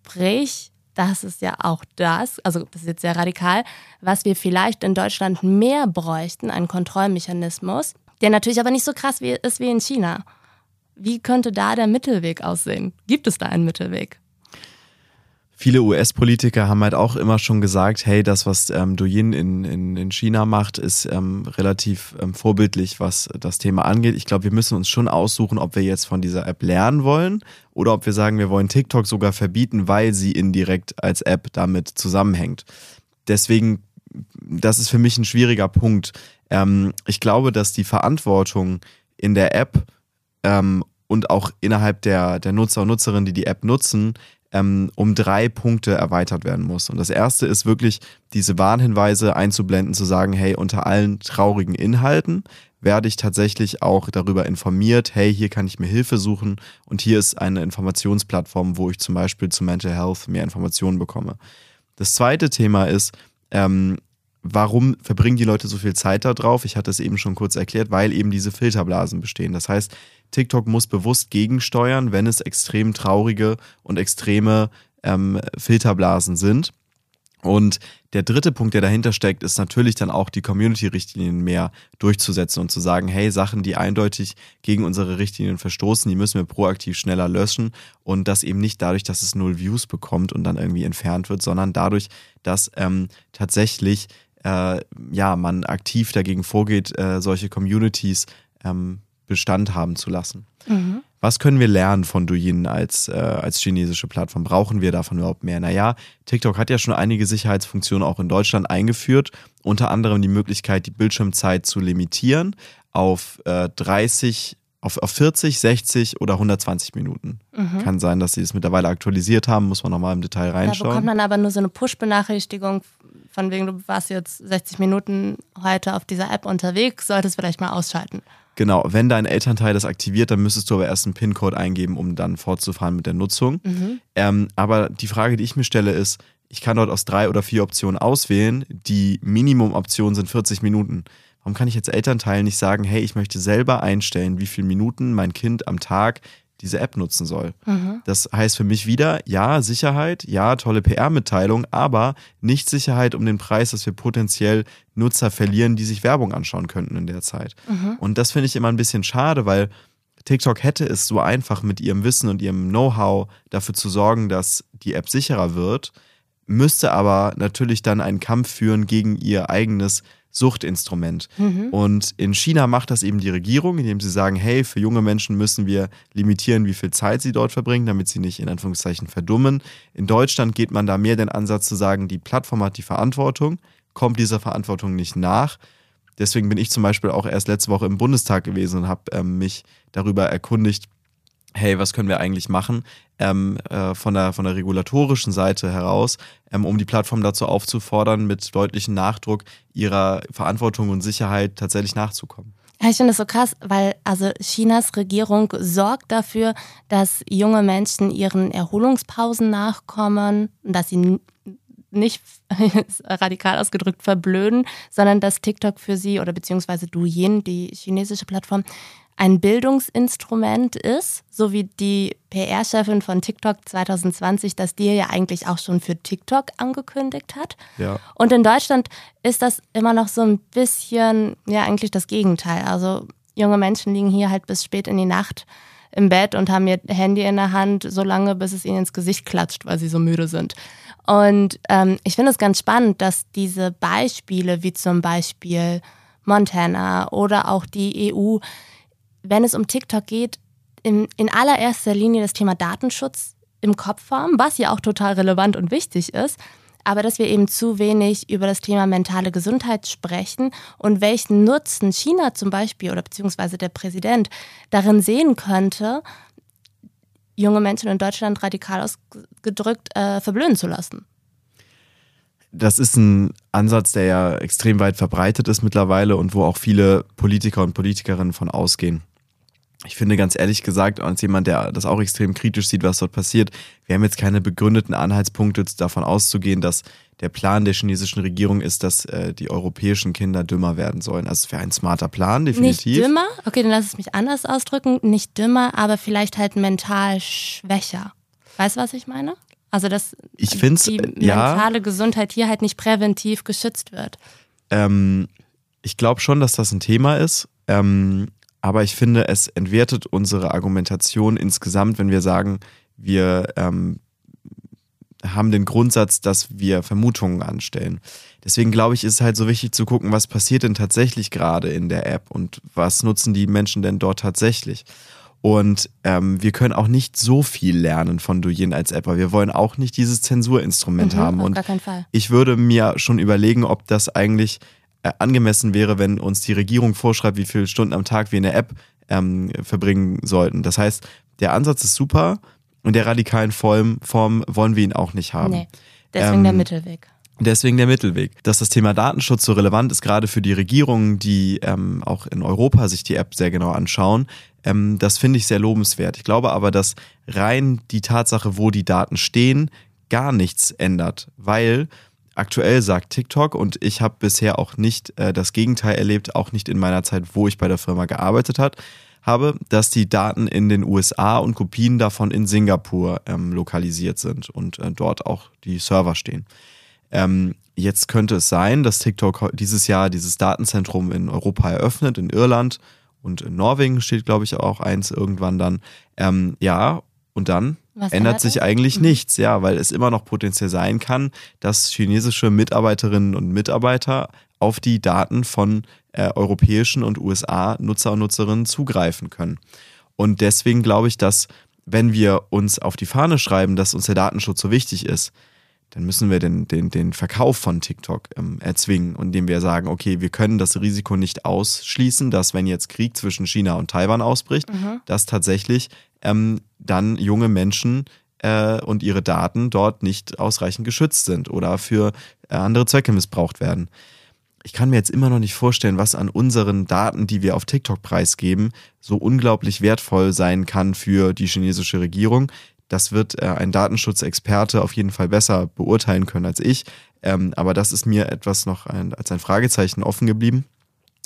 Sprich, das ist ja auch das, also das ist jetzt sehr radikal, was wir vielleicht in Deutschland mehr bräuchten, ein Kontrollmechanismus, der natürlich aber nicht so krass wie, ist wie in China. Wie könnte da der Mittelweg aussehen? Gibt es da einen Mittelweg? Viele US-Politiker haben halt auch immer schon gesagt, hey, das, was ähm, Douyin in, in, in China macht, ist ähm, relativ ähm, vorbildlich, was das Thema angeht. Ich glaube, wir müssen uns schon aussuchen, ob wir jetzt von dieser App lernen wollen oder ob wir sagen, wir wollen TikTok sogar verbieten, weil sie indirekt als App damit zusammenhängt. Deswegen, das ist für mich ein schwieriger Punkt. Ähm, ich glaube, dass die Verantwortung in der App ähm, und auch innerhalb der, der Nutzer und Nutzerinnen, die die App nutzen, ähm, um drei Punkte erweitert werden muss. Und das erste ist wirklich, diese Warnhinweise einzublenden, zu sagen, hey, unter allen traurigen Inhalten werde ich tatsächlich auch darüber informiert, hey, hier kann ich mir Hilfe suchen und hier ist eine Informationsplattform, wo ich zum Beispiel zu Mental Health mehr Informationen bekomme. Das zweite Thema ist, ähm, warum verbringen die Leute so viel Zeit da drauf? Ich hatte es eben schon kurz erklärt, weil eben diese Filterblasen bestehen. Das heißt, TikTok muss bewusst gegensteuern, wenn es extrem traurige und extreme ähm, Filterblasen sind. Und der dritte Punkt, der dahinter steckt, ist natürlich dann auch die Community-Richtlinien mehr durchzusetzen und zu sagen, hey, Sachen, die eindeutig gegen unsere Richtlinien verstoßen, die müssen wir proaktiv schneller löschen und das eben nicht dadurch, dass es null Views bekommt und dann irgendwie entfernt wird, sondern dadurch, dass ähm, tatsächlich äh, ja man aktiv dagegen vorgeht, äh, solche Communities ähm, Bestand haben zu lassen. Mhm. Was können wir lernen von Douyin als, äh, als chinesische Plattform? Brauchen wir davon überhaupt mehr? Naja, TikTok hat ja schon einige Sicherheitsfunktionen auch in Deutschland eingeführt, unter anderem die Möglichkeit, die Bildschirmzeit zu limitieren auf äh, 30 auf, auf 40, 60 oder 120 Minuten. Mhm. Kann sein, dass sie es mittlerweile aktualisiert haben, muss man nochmal im Detail reinschauen. Da bekommt man aber nur so eine Push-Benachrichtigung, von wegen, du warst jetzt 60 Minuten heute auf dieser App unterwegs, solltest vielleicht mal ausschalten. Genau, wenn dein Elternteil das aktiviert, dann müsstest du aber erst einen PIN-Code eingeben, um dann fortzufahren mit der Nutzung. Mhm. Ähm, aber die Frage, die ich mir stelle, ist, ich kann dort aus drei oder vier Optionen auswählen. Die Minimum-Option sind 40 Minuten. Warum kann ich jetzt Elternteil nicht sagen, hey, ich möchte selber einstellen, wie viele Minuten mein Kind am Tag diese App nutzen soll. Mhm. Das heißt für mich wieder, ja, Sicherheit, ja, tolle PR-Mitteilung, aber nicht Sicherheit um den Preis, dass wir potenziell Nutzer verlieren, die sich Werbung anschauen könnten in der Zeit. Mhm. Und das finde ich immer ein bisschen schade, weil TikTok hätte es so einfach mit ihrem Wissen und ihrem Know-how dafür zu sorgen, dass die App sicherer wird, müsste aber natürlich dann einen Kampf führen gegen ihr eigenes Suchtinstrument. Mhm. Und in China macht das eben die Regierung, indem sie sagen, hey, für junge Menschen müssen wir limitieren, wie viel Zeit sie dort verbringen, damit sie nicht in Anführungszeichen verdummen. In Deutschland geht man da mehr den Ansatz zu sagen, die Plattform hat die Verantwortung, kommt dieser Verantwortung nicht nach. Deswegen bin ich zum Beispiel auch erst letzte Woche im Bundestag gewesen und habe ähm, mich darüber erkundigt, hey, was können wir eigentlich machen ähm, äh, von, der, von der regulatorischen Seite heraus, ähm, um die Plattform dazu aufzufordern, mit deutlichem Nachdruck ihrer Verantwortung und Sicherheit tatsächlich nachzukommen. Ich finde das so krass, weil also Chinas Regierung sorgt dafür, dass junge Menschen ihren Erholungspausen nachkommen, dass sie nicht (laughs) radikal ausgedrückt verblöden, sondern dass TikTok für sie oder beziehungsweise Douyin, die chinesische Plattform, ein Bildungsinstrument ist, so wie die PR-Chefin von TikTok 2020 das dir ja eigentlich auch schon für TikTok angekündigt hat. Ja. Und in Deutschland ist das immer noch so ein bisschen, ja, eigentlich das Gegenteil. Also junge Menschen liegen hier halt bis spät in die Nacht im Bett und haben ihr Handy in der Hand, so lange, bis es ihnen ins Gesicht klatscht, weil sie so müde sind. Und ähm, ich finde es ganz spannend, dass diese Beispiele, wie zum Beispiel Montana oder auch die EU, wenn es um TikTok geht, in, in allererster Linie das Thema Datenschutz im Kopf haben, was ja auch total relevant und wichtig ist, aber dass wir eben zu wenig über das Thema mentale Gesundheit sprechen und welchen Nutzen China zum Beispiel oder beziehungsweise der Präsident darin sehen könnte, junge Menschen in Deutschland radikal ausgedrückt äh, verblöden zu lassen. Das ist ein Ansatz, der ja extrem weit verbreitet ist mittlerweile und wo auch viele Politiker und Politikerinnen von ausgehen ich finde ganz ehrlich gesagt, als jemand, der das auch extrem kritisch sieht, was dort passiert, wir haben jetzt keine begründeten Anhaltspunkte davon auszugehen, dass der Plan der chinesischen Regierung ist, dass äh, die europäischen Kinder dümmer werden sollen. Also es wäre ein smarter Plan, definitiv. Nicht dümmer? Okay, dann lass es mich anders ausdrücken. Nicht dümmer, aber vielleicht halt mental schwächer. Weißt du, was ich meine? Also, dass ich find's, die äh, ja, mentale Gesundheit hier halt nicht präventiv geschützt wird. Ähm, ich glaube schon, dass das ein Thema ist. Ähm, aber ich finde, es entwertet unsere Argumentation insgesamt, wenn wir sagen, wir ähm, haben den Grundsatz, dass wir Vermutungen anstellen. Deswegen glaube ich, ist es halt so wichtig zu gucken, was passiert denn tatsächlich gerade in der App und was nutzen die Menschen denn dort tatsächlich. Und ähm, wir können auch nicht so viel lernen von Douyin als Apper. Wir wollen auch nicht dieses Zensurinstrument Mhm, haben. auf Und gar keinen Fall. ich würde mir schon überlegen, ob das eigentlich angemessen wäre, wenn uns die Regierung vorschreibt, wie viele Stunden am Tag wir in der App ähm, verbringen sollten. Das heißt, der Ansatz ist super und der radikalen Form, Form wollen wir ihn auch nicht haben. Nee, deswegen Ähm, der Mittelweg. Deswegen der Mittelweg. Dass das Thema Datenschutz so relevant ist, gerade für die Regierungen, die ähm, auch in Europa sich die App sehr genau anschauen, ähm, das finde ich sehr lobenswert. Ich glaube aber, dass rein die Tatsache, wo die Daten stehen, gar nichts ändert, weil aktuell sagt TikTok und ich habe bisher auch nicht äh, das Gegenteil erlebt, auch nicht in meiner Zeit, wo ich bei der Firma gearbeitet hat, habe, dass die Daten in den USA und Kopien davon in Singapur ähm, lokalisiert sind und äh, dort auch die Server stehen. Ähm, jetzt könnte es sein, dass TikTok dieses Jahr dieses Datenzentrum in Europa eröffnet, in Irland und in Norwegen steht, glaube ich, auch eins irgendwann dann. Ähm, ja, und dann Was ändert sich eigentlich Mhm. nichts, ja, weil es immer noch potenziell sein kann, dass chinesische Mitarbeiterinnen und Mitarbeiter auf die Daten von äh, europäischen und USA-Nutzer und Nutzerinnen zugreifen können. Und deswegen glaube ich, dass wenn wir uns auf die Fahne schreiben, dass uns der Datenschutz so wichtig ist, dann müssen wir den, den, den Verkauf von TikTok ähm, erzwingen, indem wir sagen, okay, wir können das Risiko nicht ausschließen, dass wenn jetzt Krieg zwischen China und Taiwan ausbricht, dass tatsächlich ähm, dann junge Menschen äh, und ihre Daten dort nicht ausreichend geschützt sind oder für äh, andere Zwecke missbraucht werden. Ich kann mir jetzt immer noch nicht vorstellen, was an unseren Daten, die wir auf TikTok preisgeben, so unglaublich wertvoll sein kann für die chinesische Regierung. Das wird äh, ein Datenschutzexperte auf jeden Fall besser beurteilen können als ich. Ähm, aber das ist mir etwas noch ein, als ein Fragezeichen offen geblieben.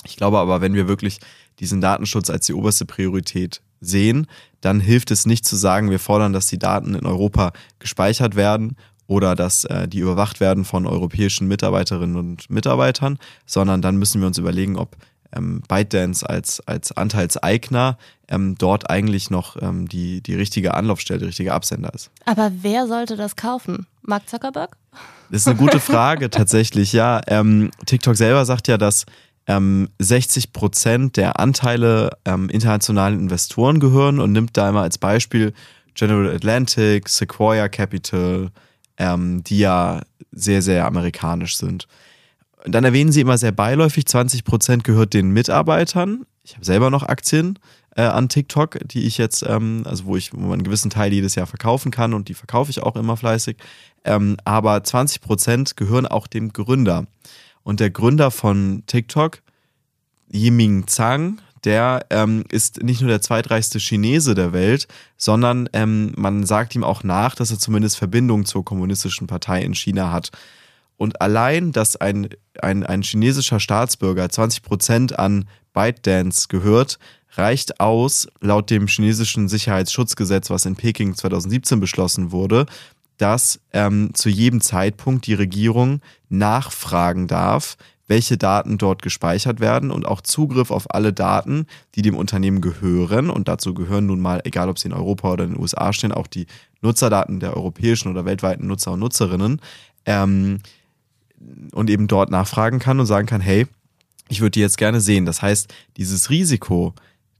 Ich glaube aber, wenn wir wirklich diesen Datenschutz als die oberste Priorität sehen, dann hilft es nicht zu sagen, wir fordern, dass die Daten in Europa gespeichert werden oder dass äh, die überwacht werden von europäischen Mitarbeiterinnen und Mitarbeitern, sondern dann müssen wir uns überlegen, ob ähm, ByteDance als, als Anteilseigner ähm, dort eigentlich noch ähm, die, die richtige Anlaufstelle, der richtige Absender ist. Aber wer sollte das kaufen? Mark Zuckerberg? Das ist eine gute Frage tatsächlich, ja. Ähm, TikTok selber sagt ja, dass ähm, 60 Prozent der Anteile ähm, internationalen Investoren gehören und nimmt da immer als Beispiel General Atlantic, Sequoia Capital, ähm, die ja sehr, sehr amerikanisch sind. Und dann erwähnen sie immer sehr beiläufig, 20 Prozent gehört den Mitarbeitern. Ich habe selber noch Aktien äh, an TikTok, die ich jetzt, ähm, also wo ich wo man einen gewissen Teil jedes Jahr verkaufen kann und die verkaufe ich auch immer fleißig. Ähm, aber 20 Prozent gehören auch dem Gründer. Und der Gründer von TikTok, Yiming Zhang, der ähm, ist nicht nur der zweitreichste Chinese der Welt, sondern ähm, man sagt ihm auch nach, dass er zumindest Verbindungen zur kommunistischen Partei in China hat. Und allein, dass ein, ein, ein chinesischer Staatsbürger 20 Prozent an ByteDance gehört, reicht aus, laut dem chinesischen Sicherheitsschutzgesetz, was in Peking 2017 beschlossen wurde, dass ähm, zu jedem Zeitpunkt die Regierung nachfragen darf, welche Daten dort gespeichert werden und auch Zugriff auf alle Daten, die dem Unternehmen gehören. Und dazu gehören nun mal, egal ob sie in Europa oder in den USA stehen, auch die Nutzerdaten der europäischen oder weltweiten Nutzer und Nutzerinnen. Ähm, und eben dort nachfragen kann und sagen kann, hey, ich würde die jetzt gerne sehen. Das heißt, dieses Risiko,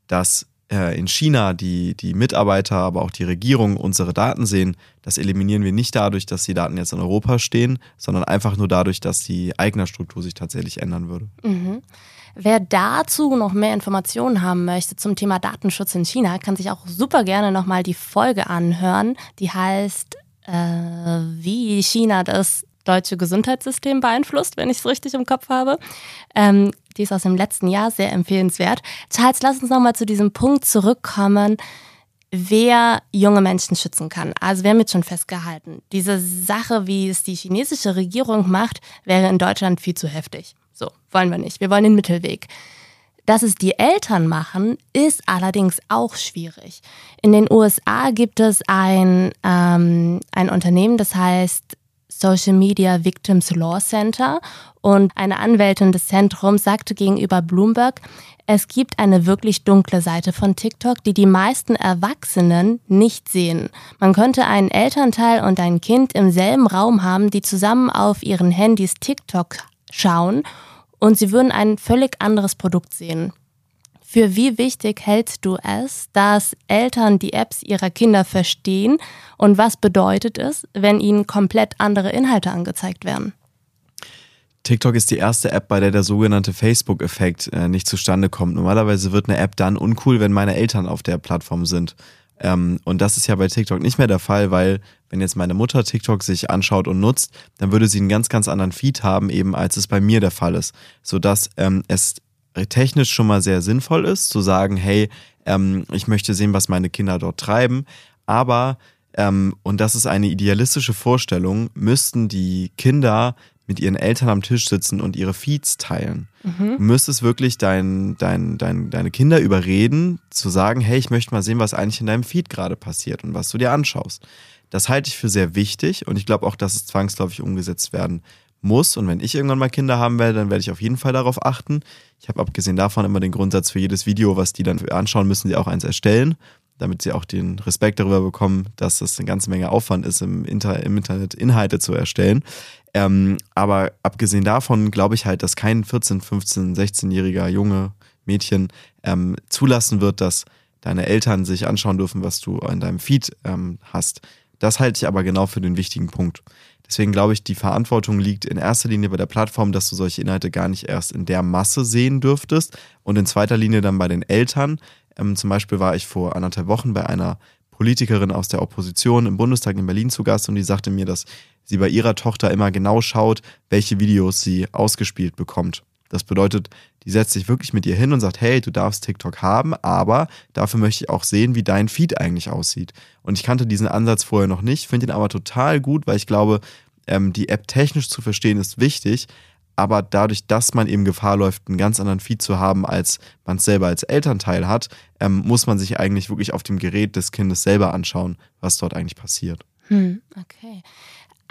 dass äh, in China die, die Mitarbeiter, aber auch die Regierung unsere Daten sehen, das eliminieren wir nicht dadurch, dass die Daten jetzt in Europa stehen, sondern einfach nur dadurch, dass die Eignerstruktur sich tatsächlich ändern würde. Mhm. Wer dazu noch mehr Informationen haben möchte zum Thema Datenschutz in China, kann sich auch super gerne nochmal die Folge anhören. Die heißt, äh, wie China das deutsche Gesundheitssystem beeinflusst, wenn ich es richtig im Kopf habe. Ähm, die ist aus dem letzten Jahr sehr empfehlenswert. Charles, lass uns nochmal zu diesem Punkt zurückkommen, wer junge Menschen schützen kann. Also wir haben jetzt schon festgehalten, diese Sache, wie es die chinesische Regierung macht, wäre in Deutschland viel zu heftig. So, wollen wir nicht. Wir wollen den Mittelweg. Dass es die Eltern machen, ist allerdings auch schwierig. In den USA gibt es ein, ähm, ein Unternehmen, das heißt Social Media Victims Law Center und eine Anwältin des Zentrums sagte gegenüber Bloomberg, es gibt eine wirklich dunkle Seite von TikTok, die die meisten Erwachsenen nicht sehen. Man könnte einen Elternteil und ein Kind im selben Raum haben, die zusammen auf ihren Handys TikTok schauen und sie würden ein völlig anderes Produkt sehen. Für wie wichtig hältst du es, dass Eltern die Apps ihrer Kinder verstehen und was bedeutet es, wenn ihnen komplett andere Inhalte angezeigt werden? TikTok ist die erste App, bei der der sogenannte Facebook-Effekt äh, nicht zustande kommt. Normalerweise wird eine App dann uncool, wenn meine Eltern auf der Plattform sind. Ähm, und das ist ja bei TikTok nicht mehr der Fall, weil wenn jetzt meine Mutter TikTok sich anschaut und nutzt, dann würde sie einen ganz, ganz anderen Feed haben, eben als es bei mir der Fall ist. Sodass ähm, es technisch schon mal sehr sinnvoll ist, zu sagen, hey, ähm, ich möchte sehen, was meine Kinder dort treiben. Aber, ähm, und das ist eine idealistische Vorstellung, müssten die Kinder mit ihren Eltern am Tisch sitzen und ihre Feeds teilen. Mhm. Du müsstest wirklich dein, dein, dein, deine Kinder überreden, zu sagen, hey, ich möchte mal sehen, was eigentlich in deinem Feed gerade passiert und was du dir anschaust. Das halte ich für sehr wichtig und ich glaube auch, dass es zwangsläufig umgesetzt werden muss. Und wenn ich irgendwann mal Kinder haben werde, dann werde ich auf jeden Fall darauf achten. Ich habe abgesehen davon immer den Grundsatz, für jedes Video, was die dann anschauen, müssen sie auch eins erstellen, damit sie auch den Respekt darüber bekommen, dass das eine ganze Menge Aufwand ist, im, Inter im Internet Inhalte zu erstellen. Ähm, aber abgesehen davon glaube ich halt, dass kein 14, 15, 16-jähriger Junge, Mädchen ähm, zulassen wird, dass deine Eltern sich anschauen dürfen, was du in deinem Feed ähm, hast. Das halte ich aber genau für den wichtigen Punkt. Deswegen glaube ich, die Verantwortung liegt in erster Linie bei der Plattform, dass du solche Inhalte gar nicht erst in der Masse sehen dürftest und in zweiter Linie dann bei den Eltern. Ähm, zum Beispiel war ich vor anderthalb Wochen bei einer Politikerin aus der Opposition im Bundestag in Berlin zu Gast und die sagte mir, dass sie bei ihrer Tochter immer genau schaut, welche Videos sie ausgespielt bekommt. Das bedeutet, die setzt sich wirklich mit ihr hin und sagt, hey, du darfst TikTok haben, aber dafür möchte ich auch sehen, wie dein Feed eigentlich aussieht. Und ich kannte diesen Ansatz vorher noch nicht, finde ihn aber total gut, weil ich glaube, ähm, die App technisch zu verstehen ist wichtig, aber dadurch, dass man eben Gefahr läuft, einen ganz anderen Feed zu haben, als man es selber als Elternteil hat, ähm, muss man sich eigentlich wirklich auf dem Gerät des Kindes selber anschauen, was dort eigentlich passiert. Hm, okay.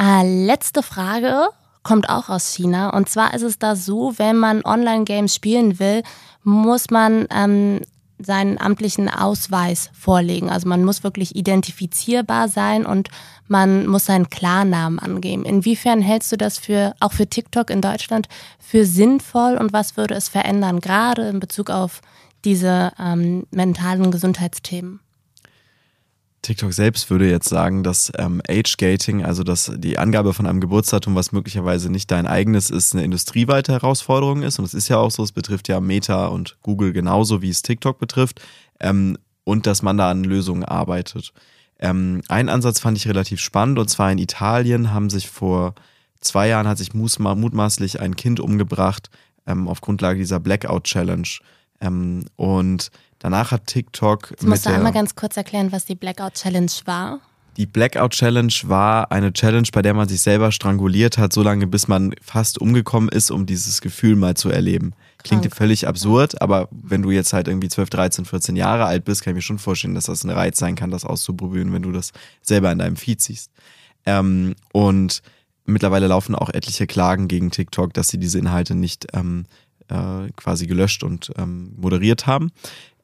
Äh, letzte Frage kommt auch aus China. Und zwar ist es da so, wenn man Online-Games spielen will, muss man ähm, seinen amtlichen Ausweis vorlegen. Also man muss wirklich identifizierbar sein und man muss seinen Klarnamen angeben. Inwiefern hältst du das für auch für TikTok in Deutschland für sinnvoll und was würde es verändern, gerade in Bezug auf diese ähm, mentalen Gesundheitsthemen? TikTok selbst würde jetzt sagen, dass ähm, Age-Gating, also dass die Angabe von einem Geburtsdatum, was möglicherweise nicht dein eigenes ist, eine industrieweite Herausforderung ist. Und es ist ja auch so, es betrifft ja Meta und Google genauso, wie es TikTok betrifft. Ähm, und dass man da an Lösungen arbeitet. Ähm, einen Ansatz fand ich relativ spannend, und zwar in Italien haben sich vor zwei Jahren hat sich mutmaßlich ein Kind umgebracht ähm, auf Grundlage dieser Blackout-Challenge. Ähm, und Danach hat TikTok. Jetzt musst du einmal ganz kurz erklären, was die Blackout Challenge war. Die Blackout Challenge war eine Challenge, bei der man sich selber stranguliert hat, solange bis man fast umgekommen ist, um dieses Gefühl mal zu erleben. Klingt Krank. völlig absurd, aber wenn du jetzt halt irgendwie 12, 13, 14 Jahre alt bist, kann ich mir schon vorstellen, dass das ein Reiz sein kann, das auszuprobieren, wenn du das selber in deinem Feed siehst. Ähm, und mittlerweile laufen auch etliche Klagen gegen TikTok, dass sie diese Inhalte nicht ähm, äh, quasi gelöscht und ähm, moderiert haben.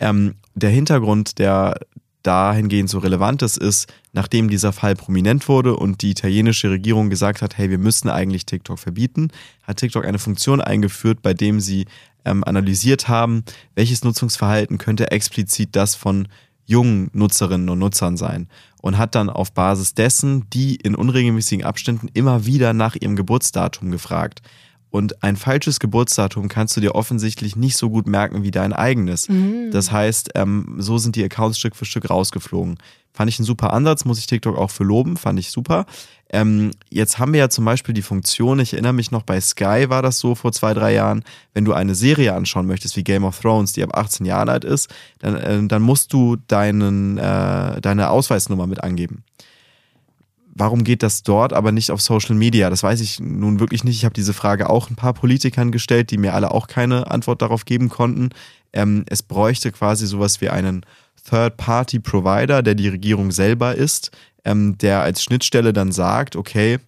Ähm, der Hintergrund, der dahingehend so relevant ist, ist, nachdem dieser Fall prominent wurde und die italienische Regierung gesagt hat, hey, wir müssen eigentlich TikTok verbieten, hat TikTok eine Funktion eingeführt, bei dem sie ähm, analysiert haben, welches Nutzungsverhalten könnte explizit das von jungen Nutzerinnen und Nutzern sein und hat dann auf Basis dessen die in unregelmäßigen Abständen immer wieder nach ihrem Geburtsdatum gefragt. Und ein falsches Geburtsdatum kannst du dir offensichtlich nicht so gut merken wie dein eigenes. Das heißt, ähm, so sind die Accounts Stück für Stück rausgeflogen. Fand ich einen super Ansatz, muss ich TikTok auch für loben, fand ich super. Ähm, jetzt haben wir ja zum Beispiel die Funktion, ich erinnere mich noch, bei Sky war das so vor zwei, drei Jahren, wenn du eine Serie anschauen möchtest, wie Game of Thrones, die ab 18 Jahren alt ist, dann, äh, dann musst du deinen, äh, deine Ausweisnummer mit angeben warum geht das dort, aber nicht auf Social Media? Das weiß ich nun wirklich nicht. Ich habe diese Frage auch ein paar Politikern gestellt, die mir alle auch keine Antwort darauf geben konnten. Ähm, es bräuchte quasi sowas wie einen Third-Party-Provider, der die Regierung selber ist, ähm, der als Schnittstelle dann sagt, okay,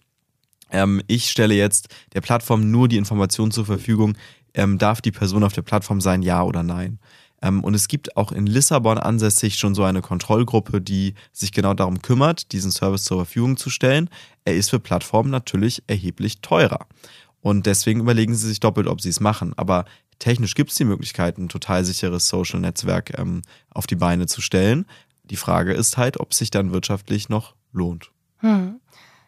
ähm, ich stelle jetzt der Plattform nur die Information zur Verfügung, ähm, darf die Person auf der Plattform sein, ja oder nein. Ähm, und es gibt auch in Lissabon ansässig schon so eine Kontrollgruppe, die sich genau darum kümmert, diesen Service zur Verfügung zu stellen. Er ist für Plattformen natürlich erheblich teurer. Und deswegen überlegen sie sich doppelt, ob sie es machen. Aber technisch gibt es die Möglichkeit, ein total sicheres Social-Netzwerk ähm, auf die Beine zu stellen. Die Frage ist halt, ob es sich dann wirtschaftlich noch lohnt. Hm.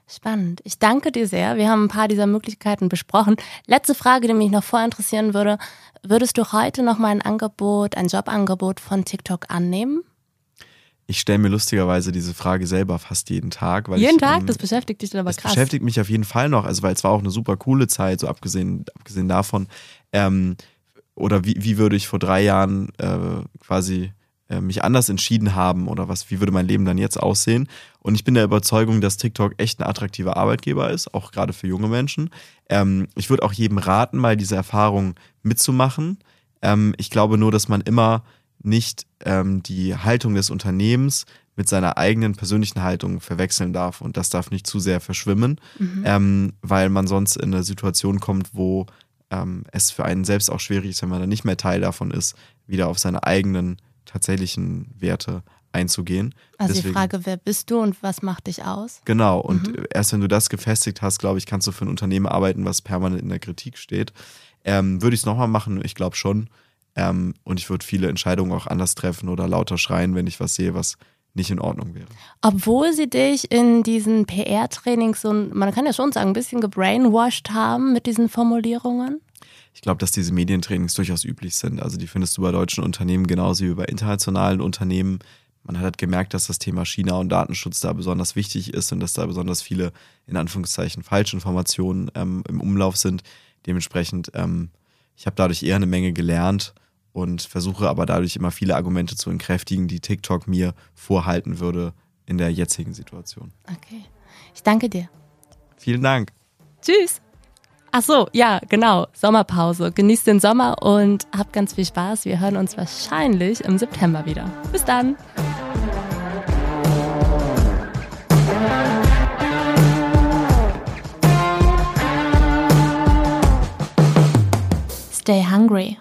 Spannend. Ich danke dir sehr. Wir haben ein paar dieser Möglichkeiten besprochen. Letzte Frage, die mich noch vorinteressieren würde. Würdest du heute noch mal ein Angebot, ein Jobangebot von TikTok annehmen? Ich stelle mir lustigerweise diese Frage selber fast jeden Tag. Weil Jeden ich, Tag? ähm, Das beschäftigt dich dann aber das krass. beschäftigt mich auf jeden Fall noch, also weil es war auch eine super coole Zeit, so abgesehen, abgesehen davon. Ähm, oder wie, wie würde ich vor drei Jahren äh, quasi äh, mich anders entschieden haben oder was, wie würde mein Leben dann jetzt aussehen? Und ich bin der Überzeugung, dass TikTok echt ein attraktiver Arbeitgeber ist, auch gerade für junge Menschen. Ähm, ich würde auch jedem raten, mal diese Erfahrung mitzumachen. Ähm, ich glaube nur, dass man immer nicht ähm, die Haltung des Unternehmens mit seiner eigenen persönlichen Haltung verwechseln darf. Und das darf nicht zu sehr verschwimmen, ähm, weil man sonst in eine Situation kommt, wo ähm, es für einen selbst auch schwierig ist, wenn man dann nicht mehr Teil davon ist, wieder auf seine eigenen tatsächlichen Werte einzugehen. Also die Deswegen- Frage, wer bist du und was macht dich aus? Genau, und erst wenn du das gefestigt hast, glaube ich, kannst du für ein Unternehmen arbeiten, was permanent in der Kritik steht. Ähm, würde ich es nochmal machen? Ich glaube schon. Ähm, und ich würde viele Entscheidungen auch anders treffen oder lauter schreien, wenn ich was sehe, was nicht in Ordnung wäre. Obwohl sie dich in diesen PR-Trainings so, man kann ja schon sagen, ein bisschen gebrainwashed haben mit diesen Formulierungen. Ich glaube, dass diese Medientrainings durchaus üblich sind. Also die findest du bei deutschen Unternehmen genauso wie bei internationalen Unternehmen. Man hat halt gemerkt, dass das Thema China und Datenschutz da besonders wichtig ist und dass da besonders viele, in Anführungszeichen, Falschinformationen ähm, im Umlauf sind. Dementsprechend, ähm, ich habe dadurch eher eine Menge gelernt und versuche aber dadurch immer viele Argumente zu entkräftigen, die TikTok mir vorhalten würde in der jetzigen Situation. Okay. Ich danke dir. Vielen Dank. Tschüss. Ach so, ja, genau. Sommerpause. Genießt den Sommer und habt ganz viel Spaß. Wir hören uns wahrscheinlich im September wieder. Bis dann. Stay hungry.